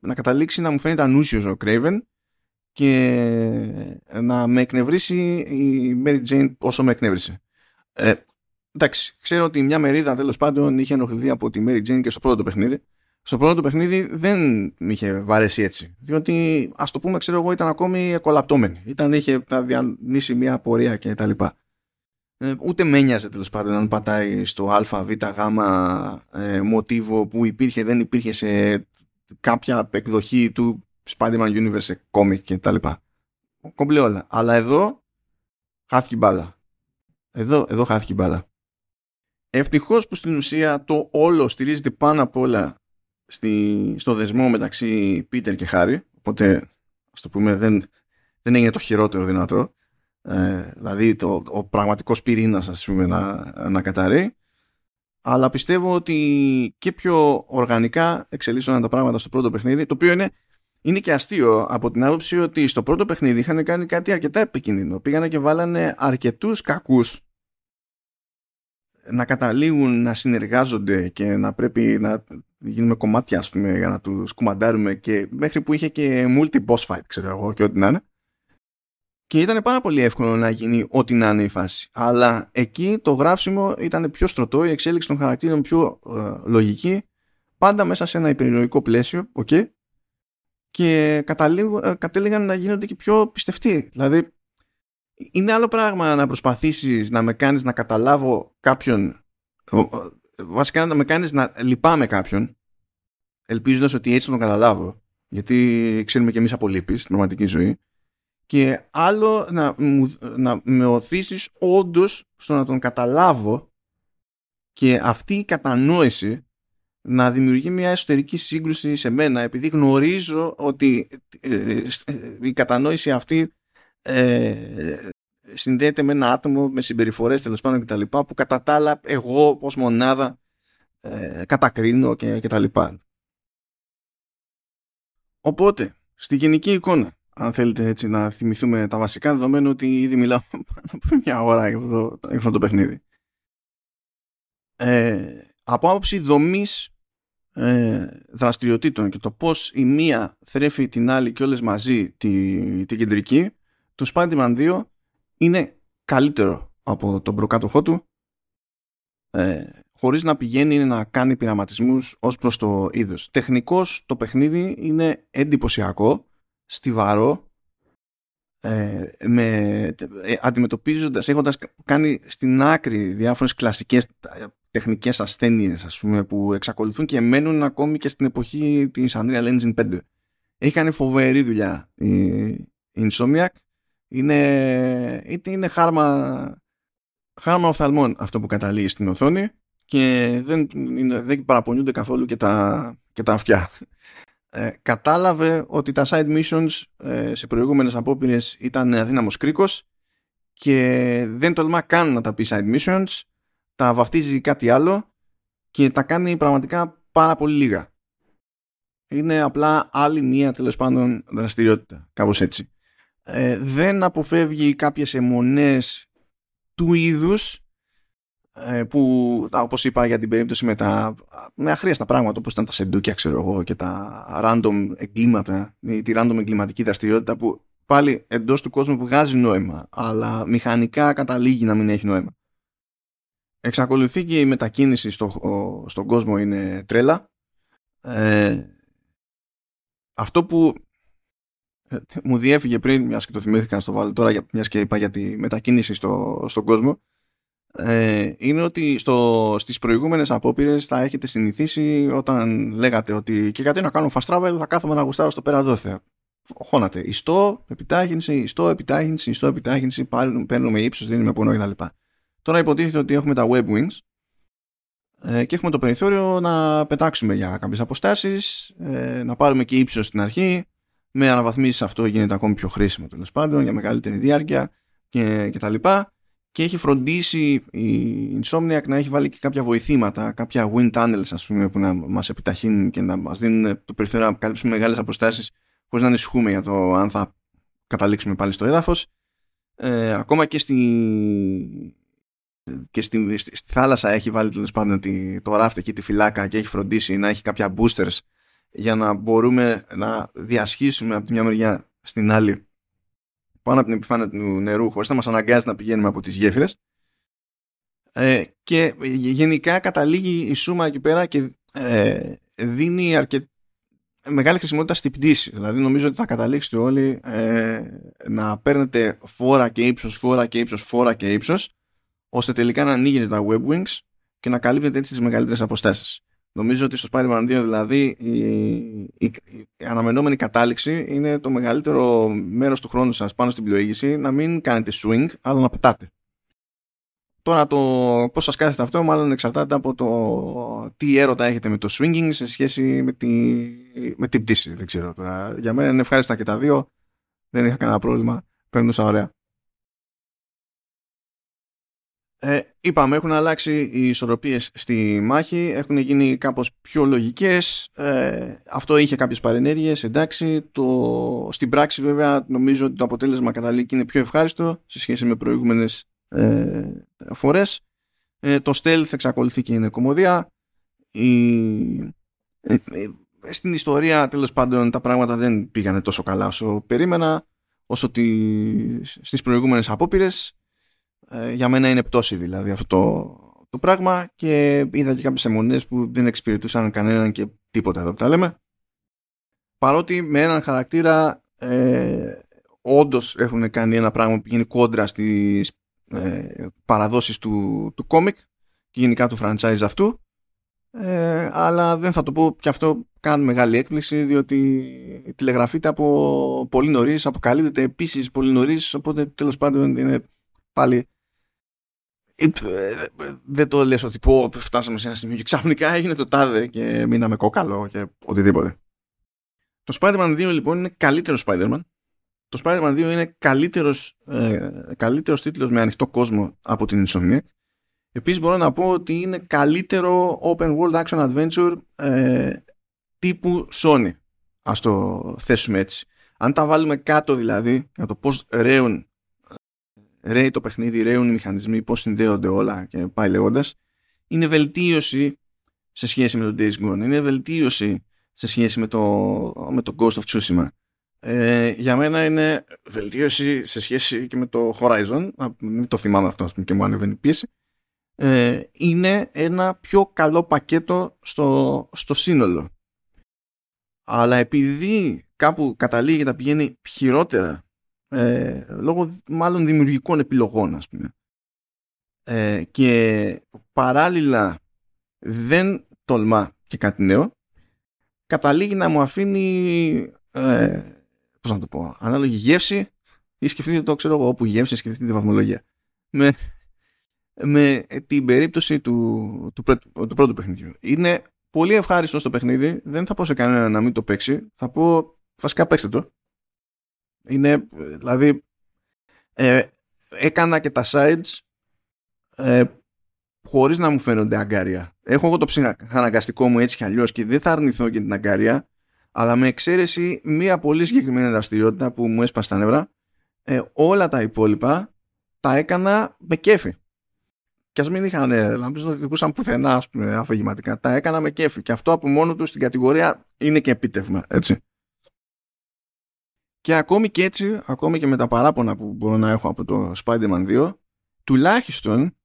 A: να καταλήξει να μου φαίνεται ανούσιος ο Craven και να με εκνευρίσει η Mary Jane όσο με εκνεύρισε. Ε, εντάξει, ξέρω ότι μια μερίδα τέλος πάντων είχε ενοχληθεί από τη Mary Jane και στο πρώτο παιχνίδι. Στο πρώτο παιχνίδι δεν με είχε βαρέσει έτσι. Διότι, ας το πούμε, ξέρω εγώ, ήταν ακόμη εκολαπτώμενη. Ήταν, είχε διανύσει μια πορεία και τα λοιπά. Ε, ούτε με ένοιαζε τέλος πάντων αν πατάει στο α, β, γ ε, μοτίβο που υπήρχε δεν υπήρχε σε κάποια εκδοχή του Spider-Man Universe σε κόμικ και τα λοιπά. Κομπλέ όλα. Αλλά εδώ χάθηκε μπάλα. Εδώ, εδώ χάθηκε μπάλα. Ευτυχώς που στην ουσία το όλο στηρίζεται πάνω απ' όλα στη, στο δεσμό μεταξύ Πίτερ και Χάρη. Οπότε, ας το πούμε, δεν, δεν έγινε το χειρότερο δυνατό ε, δηλαδή το, ο πραγματικός πυρήνας ας πούμε να, να καταρρεί αλλά πιστεύω ότι και πιο οργανικά εξελίσσονταν τα πράγματα στο πρώτο παιχνίδι το οποίο είναι, είναι και αστείο από την άποψη ότι στο πρώτο παιχνίδι είχαν κάνει κάτι αρκετά επικίνδυνο. Πήγανε και βάλανε αρκετούς κακούς να καταλήγουν να συνεργάζονται και να πρέπει να γίνουμε κομμάτια ας πούμε για να τους κουμαντάρουμε και μέχρι που είχε και multi-boss fight ξέρω εγώ και ό,τι να είναι. Και ήταν πάρα πολύ εύκολο να γίνει ό,τι να είναι η φάση. Αλλά εκεί το γράψιμο ήταν πιο στρωτό, η εξέλιξη των χαρακτήρων πιο ε, λογική, πάντα μέσα σε ένα υπερηρωικό πλαίσιο, okay, και ε, κατέληγαν να γίνονται και πιο πιστευτοί. Δηλαδή, είναι άλλο πράγμα να προσπαθήσεις να με κάνεις να καταλάβω κάποιον, βασικά να με κάνεις να λυπάμαι κάποιον, ελπίζοντας ότι έτσι θα τον καταλάβω, γιατί ξέρουμε και εμείς από λύπης στην πραγματική ζωή, και άλλο να, να με οθήσεις όντως στο να τον καταλάβω και αυτή η κατανόηση να δημιουργεί μια εσωτερική σύγκρουση σε μένα επειδή γνωρίζω ότι ε, ε, η κατανόηση αυτή ε, συνδέεται με ένα άτομο με συμπεριφορές τέλος πάντων και τα λοιπά που κατά τα άλλα εγώ ως μονάδα ε, κατακρίνω και, και τα λοιπά. Οπότε, στη γενική εικόνα αν θέλετε έτσι να θυμηθούμε τα βασικά, δεδομένου ότι ήδη μιλάω από μια ώρα για αυτό, αυτό το παιχνίδι. Ε, από άποψη δομής ε, δραστηριοτήτων και το πώς η μία θρέφει την άλλη και όλες μαζί τη, την κεντρική, το Spider-Man 2 είναι καλύτερο από τον προκάτοχό του ε, χωρίς να πηγαίνει να κάνει πειραματισμούς ως προς το είδος. Τεχνικώς το παιχνίδι είναι εντυπωσιακό, στιβαρό, ε, με, ε, αντιμετωπίζοντας, έχοντας κάνει στην άκρη διάφορες κλασικές τεχνικές ασθένειες ας πούμε, που εξακολουθούν και μένουν ακόμη και στην εποχή της Unreal Engine 5. Έχει κάνει φοβερή δουλειά η Insomniac. Είναι, είναι χάρμα, χάρμα οφθαλμών αυτό που καταλήγει στην οθόνη και δεν, είναι, δεν παραπονιούνται καθόλου και τα, και τα αυτιά. Ε, κατάλαβε ότι τα side missions ε, σε προηγούμενες απόπειρες ήταν αδύναμος κρίκος και δεν τολμά καν να τα πει side missions τα βαφτίζει κάτι άλλο και τα κάνει πραγματικά πάρα πολύ λίγα. Είναι απλά άλλη μία τέλος πάντων δραστηριότητα, κάπως έτσι. Ε, δεν αποφεύγει κάποιες αιμονές του είδους ε, που όπως είπα για την περίπτωση με τα με αχρίαστα πράγματα όπως ήταν τα σεντούκια ξέρω εγώ και τα random εγκλήματα ή τη random εγκληματική δραστηριότητα που πάλι εντός του κόσμου βγάζει νόημα αλλά μηχανικά καταλήγει να μην έχει νόημα. Εξακολουθεί και η μετακίνηση στο, στον κόσμο είναι τρέλα. Ε, αυτό που ε, μου διέφυγε πριν, μιας και το θυμήθηκα να στο βάλω τώρα, μιας και είπα για τη μετακίνηση στο, στον κόσμο, ε, είναι ότι στο, στις προηγούμενες απόπειρες θα έχετε συνηθίσει όταν λέγατε ότι και γιατί να κάνω fast travel θα κάθομαι να γουστάρω στο πέρα δόθε. Χώνατε. Ιστό, επιτάχυνση, ιστό, επιτάχυνση, ιστό, επιτάχυνση, παίρνουμε ύψος, δίνουμε πόνο κτλ. Τώρα υποτίθεται ότι έχουμε τα web wings ε, και έχουμε το περιθώριο να πετάξουμε για κάποιες αποστάσεις, ε, να πάρουμε και ύψος στην αρχή. Με αναβαθμίσεις αυτό γίνεται ακόμη πιο χρήσιμο τέλος πάντων για μεγαλύτερη διάρκεια και, και τα λοιπά. Και έχει φροντίσει η Insomniac να έχει βάλει και κάποια βοηθήματα, κάποια wind tunnels ας πούμε που να μας επιταχύνουν και να μας δίνουν το περιθώριο να καλύψουμε μεγάλες αποστάσεις χωρίς να ανησυχούμε για το αν θα καταλήξουμε πάλι στο έδαφος. Ε, ακόμα και στη, και στη, στη, θάλασσα έχει βάλει τέλος πάντων το ράφτε και τη φυλάκα και έχει φροντίσει να έχει κάποια boosters για να μπορούμε να διασχίσουμε από τη μια μεριά στην άλλη πάνω από την επιφάνεια του νερού χωρίς να μας αναγκάζει να πηγαίνουμε από τις γέφυρες ε, και γενικά καταλήγει η σούμα εκεί πέρα και ε, δίνει αρκετή μεγάλη χρησιμότητα στην πτήση. Δηλαδή νομίζω ότι θα καταλήξετε όλοι ε, να παίρνετε φόρα και ύψος, φόρα και ύψος, φόρα και ύψος ώστε τελικά να ανοίγετε τα web wings και να καλύπτετε έτσι τις μεγαλύτερες αποστάσεις. Νομίζω ότι στο Spider-Man 2 δηλαδή η, η, η, αναμενόμενη κατάληξη είναι το μεγαλύτερο μέρος του χρόνου σας πάνω στην πλοήγηση να μην κάνετε swing αλλά να πετάτε. Τώρα το πώς σας κάθεται αυτό μάλλον εξαρτάται από το τι έρωτα έχετε με το swinging σε σχέση με, τη, με την πτήση. Δεν ξέρω τώρα. Για μένα είναι ευχάριστα και τα δύο. Δεν είχα κανένα πρόβλημα. Παίρνουσα ωραία. Ε, είπαμε, έχουν αλλάξει οι ισορροπίες στη μάχη, έχουν γίνει κάπως πιο λογικές. Ε, αυτό είχε κάποιες παρενέργειες, εντάξει. Το, στην πράξη βέβαια νομίζω ότι το αποτέλεσμα καταλήγει είναι πιο ευχάριστο σε σχέση με προηγούμενες ε, φορές. Ε, το stealth εξακολουθεί και είναι κομμωδία. Η, ε, ε, στην ιστορία τέλος πάντων τα πράγματα δεν πήγανε τόσο καλά όσο περίμενα όσο τη, στις προηγούμενες απόπειρες ε, για μένα είναι πτώση δηλαδή αυτό το, το πράγμα και είδα και κάποιες αιμονές που δεν εξυπηρετούσαν κανέναν και τίποτα εδώ που τα λέμε. Παρότι με έναν χαρακτήρα ε, όντως έχουν κάνει ένα πράγμα που γίνει κόντρα στις ε, παραδόσεις του, του κόμικ και γενικά του franchise αυτού ε, αλλά δεν θα το πω και αυτό κάνει μεγάλη έκπληξη διότι τηλεγραφείται από πολύ νωρίς, αποκαλύπτεται επίσης πολύ νωρίς, οπότε τέλος πάντων είναι πάλι ε, δεν το λες ότι πω φτάσαμε σε ένα σημείο και ξαφνικά έγινε το τάδε και μείναμε κόκαλο και οτιδήποτε. Το Spider-Man 2 λοιπόν είναι καλύτερος Spider-Man. Το Spider-Man 2 είναι καλύτερος, ε, καλύτερος τίτλος με ανοιχτό κόσμο από την Insomniac. Επίσης μπορώ να πω ότι είναι καλύτερο open world action adventure ε, τύπου Sony. Ας το θέσουμε έτσι. Αν τα βάλουμε κάτω δηλαδή για το πώς ρέουν ρέει το παιχνίδι, ρέουν οι μηχανισμοί, πώς συνδέονται όλα και πάει λέγοντας. Είναι βελτίωση σε σχέση με το Days Gone. Είναι βελτίωση σε σχέση με το, με το Ghost of Tsushima. Ε, για μένα είναι βελτίωση σε σχέση και με το Horizon. Μην το θυμάμαι αυτό και μου ανεβαίνει πίεση. Ε, είναι ένα πιο καλό πακέτο στο, στο σύνολο. Αλλά επειδή κάπου καταλήγει να πηγαίνει χειρότερα ε, λόγω μάλλον δημιουργικών επιλογών ας πούμε. Ε, και παράλληλα δεν τολμά και κάτι νέο. Καταλήγει να μου αφήνει ε, πώς να το πω ανάλογη γεύση ή σκεφτείτε το ξέρω εγώ όπου γεύση σκεφτείτε τη βαθμολογία. Με, με την περίπτωση του, του, του πρώτου παιχνιδιού. Είναι πολύ ευχάριστο στο παιχνίδι δεν θα πω σε κανένα να μην το παίξει. Θα πω βασικά παίξτε το είναι δηλαδή ε, έκανα και τα sides ε, χωρίς να μου φαίνονται αγκάρια. Έχω εγώ το ψυχαναγκαστικό μου έτσι κι αλλιώς και δεν θα αρνηθώ και την αγκάρια, αλλά με εξαίρεση μία πολύ συγκεκριμένη δραστηριότητα που μου έσπασε τα νεύρα, ε, όλα τα υπόλοιπα τα έκανα με κέφι. Και ας μην είχαν, να μην οδηγούσαν πουθενά, ας πούμε, αφηγηματικά. Τα έκανα με κέφι. Και αυτό από μόνο τους στην κατηγορία είναι και επίτευγμα, έτσι. Και ακόμη και έτσι, ακόμη και με τα παράπονα που μπορώ να έχω από το Spider-Man 2, τουλάχιστον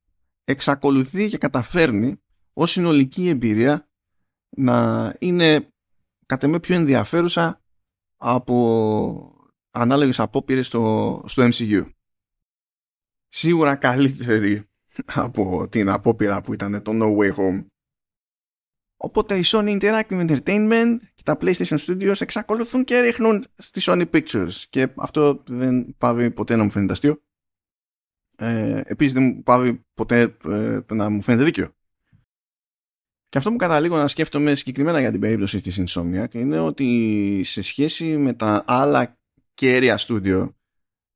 A: εξακολουθεί και καταφέρνει ως συνολική εμπειρία να είναι κατά με πιο ενδιαφέρουσα από ανάλογες απόπειρες στο, στο MCU. Σίγουρα καλύτερη από την απόπειρα που ήταν το No Way Home. Οπότε η Sony Interactive Entertainment και τα PlayStation Studios εξακολουθούν και ρίχνουν στη Sony Pictures και αυτό δεν πάβει ποτέ να μου φαίνεται αστείο ε, επίσης δεν μου πάβει ποτέ ε, να μου φαίνεται δίκαιο. Και αυτό που καταλήγω να σκέφτομαι συγκεκριμένα για την περίπτωση της Insomniac είναι ότι σε σχέση με τα άλλα κέρια στούντιο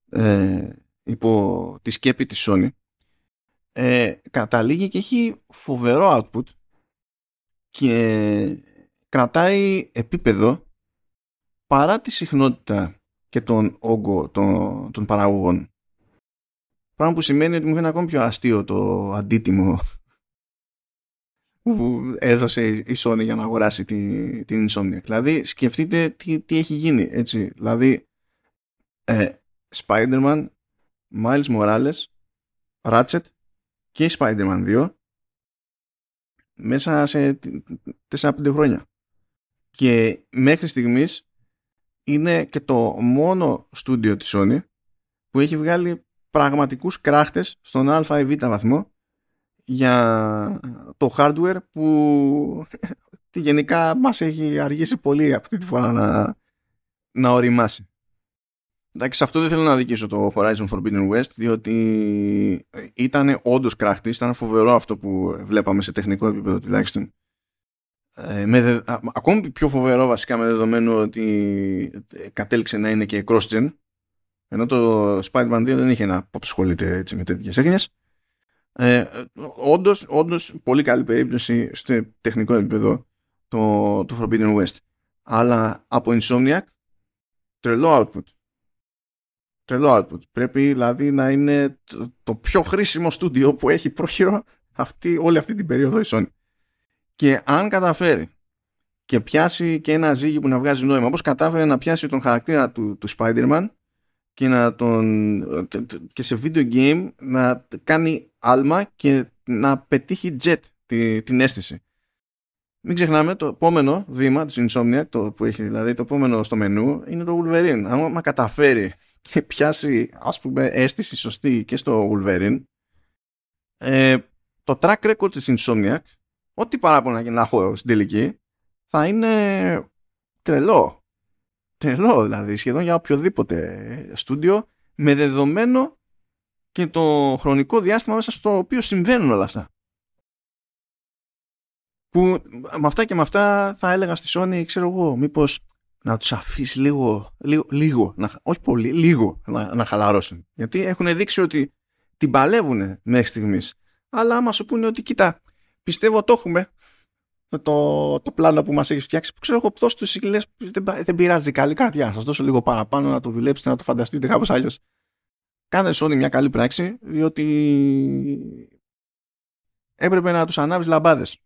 A: ε, υπό τη σκέπη της Sony ε, καταλήγει και έχει φοβερό output και κρατάει επίπεδο παρά τη συχνότητα και τον όγκο των, των παραγωγών Πράγμα που σημαίνει ότι μου φαίνεται ακόμη πιο αστείο το αντίτιμο που έδωσε η Sony για να αγοράσει την, την Insomnia. Δηλαδή σκεφτείτε τι, τι έχει γίνει έτσι. Δηλαδή ε, Spider-Man, Miles Morales, Ratchet και Spider-Man 2 μέσα σε 4-5 χρόνια. Και μέχρι στιγμής είναι και το μόνο στούντιο της Sony που έχει βγάλει πραγματικούς κράχτες στον α ή β βαθμό για το hardware που γενικά μας έχει αργήσει πολύ αυτή τη φορά να, να οριμάσει. Εντάξει, σε αυτό δεν θέλω να δικήσω το Horizon Forbidden West, διότι ήταν όντως κράχτης, ήταν φοβερό αυτό που βλέπαμε σε τεχνικό επίπεδο τουλάχιστον. Ε, με ακόμη πιο φοβερό βασικά με δεδομένο ότι κατέληξε να είναι και cross-gen ενώ το Spider-Man 2 δεν είχε να ασχολείται έτσι με τέτοιες έγνοιες. Ε, όντως, όντως, πολύ καλή περίπτωση στο τεχνικό επίπεδο το, το Forbidden West. Αλλά από Insomniac, τρελό output. Τρελό output. Πρέπει δηλαδή να είναι το, πιο χρήσιμο στούντιο που έχει πρόχειρο αυτή, όλη αυτή την περίοδο η Sony. Και αν καταφέρει και πιάσει και ένα ζύγι που να βγάζει νόημα, όπως κατάφερε να πιάσει τον χαρακτήρα του, του Spider-Man και να τον και σε video game να κάνει άλμα και να πετύχει jet τη, την αίσθηση. Μην ξεχνάμε το επόμενο βήμα του Insomniac το που έχει δηλαδή το επόμενο στο μενού είναι το Wolverine. Αν μα καταφέρει και πιάσει ας πούμε αίσθηση σωστή και στο Wolverine ε, το track record της Insomniac ό,τι παράπονα και να έχω στην τελική θα είναι τρελό τρελό δηλαδή σχεδόν για οποιοδήποτε στούντιο με δεδομένο και το χρονικό διάστημα μέσα στο οποίο συμβαίνουν όλα αυτά. Που με αυτά και με αυτά θα έλεγα στη Sony, ξέρω εγώ, μήπως να τους αφήσει λίγο, λίγο, λίγο να, όχι πολύ, λίγο να, να χαλαρώσουν. Γιατί έχουν δείξει ότι την παλεύουν μέχρι στιγμής. Αλλά άμα σου πούνε ότι κοίτα, πιστεύω το έχουμε, το, το πλάνο που μας έχεις φτιάξει που ξέρω εγώ δώσ' τους λες δεν, δεν πειράζει καλή καρδιά. Σας δώσω λίγο παραπάνω να το δουλέψετε να το φανταστείτε κάπως αλλιώς. Κάνε Sony μια καλή πράξη διότι έπρεπε να τους ανάβεις λαμπάδες.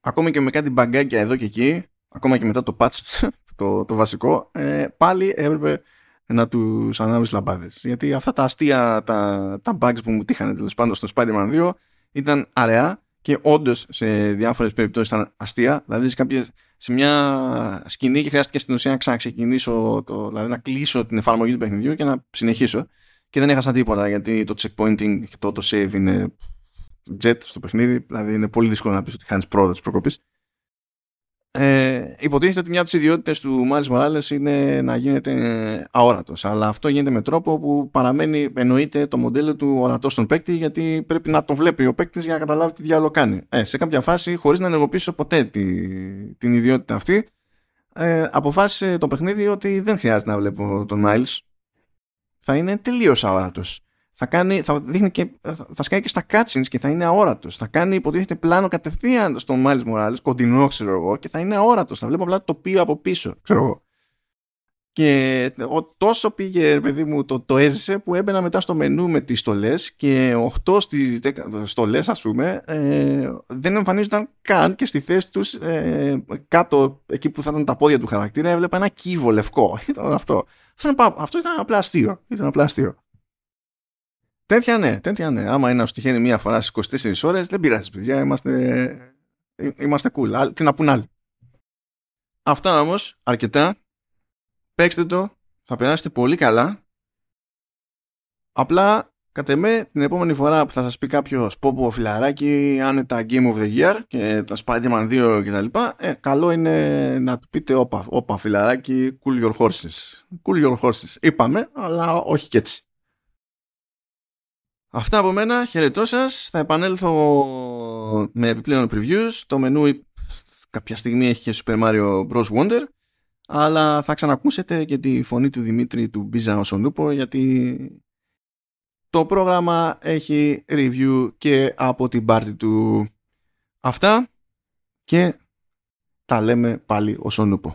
A: Ακόμη και με κάτι μπαγκάκια εδώ και εκεί, ακόμα και μετά το patch, το, το βασικό, ε, πάλι έπρεπε να τους ανάβεις λαμπάδες. Γιατί αυτά τα αστεία, τα, τα bugs που μου τύχανε τέλος πάντων στο Spider-Man 2 ήταν αραιά και όντως σε διάφορες περιπτώσεις ήταν αστεία. Δηλαδή σε, κάποιες, σε μια σκηνή και χρειάστηκε στην ουσία να ξαναξεκινήσω, το, δηλαδή να κλείσω την εφαρμογή του παιχνιδιού και να συνεχίσω. Και δεν έχασα τίποτα γιατί το checkpointing και το save είναι jet στο παιχνίδι. Δηλαδή είναι πολύ δύσκολο να πεις ότι χάνεις πρόοδο της προκοπής. Ε, υποτίθεται ότι μια από τις ιδιότητες του Μάλι Μοράλες είναι να γίνεται αόρατος. Αλλά αυτό γίνεται με τρόπο που παραμένει, εννοείται, το μοντέλο του ορατός στον παίκτη, γιατί πρέπει να το βλέπει ο παίκτης για να καταλάβει τι διάλογο κάνει. Ε, σε κάποια φάση, χωρίς να ενεργοποιήσω ποτέ τη, την ιδιότητα αυτή, ε, αποφάσισε το παιχνίδι ότι δεν χρειάζεται να βλέπω τον Miles. Θα είναι τελείως αόρατος θα, κάνει, θα, δείχνει και, θα σκάει και στα cutscenes και θα είναι αόρατος. Θα κάνει υποτίθεται πλάνο κατευθείαν στον Miles Morales, κοντινό ξέρω εγώ, και θα είναι αόρατος. Θα βλέπω απλά το τοπίο από πίσω, ξέρω εγώ. Και τόσο πήγε, παιδί μου, το, το έζησε που έμπαινα μετά στο μενού με τις στολές και 8 στις 10 στολές, ας πούμε, ε, δεν εμφανίζονταν καν και στη θέση τους ε, κάτω, εκεί που θα ήταν τα πόδια του χαρακτήρα, έβλεπα ένα κύβο λευκό. Ήταν αυτό. Αυτό ήταν απλά αστείο. Ήταν απλά αστείο. Τέτοια ναι, τέτοια ναι. Άμα είναι να σου τυχαίνει μία φορά στις 24 ώρες, δεν πειράζει, παιδιά. Είμαστε, ε, είμαστε cool. Τι να πούν άλλοι. Αυτά όμως, αρκετά. Παίξτε το. Θα περάσετε πολύ καλά. Απλά, κατά με, την επόμενη φορά που θα σας πει κάποιος πόπο φιλαράκι, άνετα Game of the Year και τα Spider-Man 2 κτλ. Ε, καλό είναι να του πείτε όπα, όπα φιλαράκι, cool your horses. Cool your horses. Είπαμε, αλλά όχι και έτσι. Αυτά από μένα, χαιρετώ σας. Θα επανέλθω με επιπλέον previews. Το μενού κάποια στιγμή έχει και Super Mario Bros. Wonder. Αλλά θα ξανακούσετε και τη φωνή του Δημήτρη του Μπίζα Οσονούπο γιατί το πρόγραμμα έχει review και από την πάρτι του. Αυτά και τα λέμε πάλι Οσονούπο.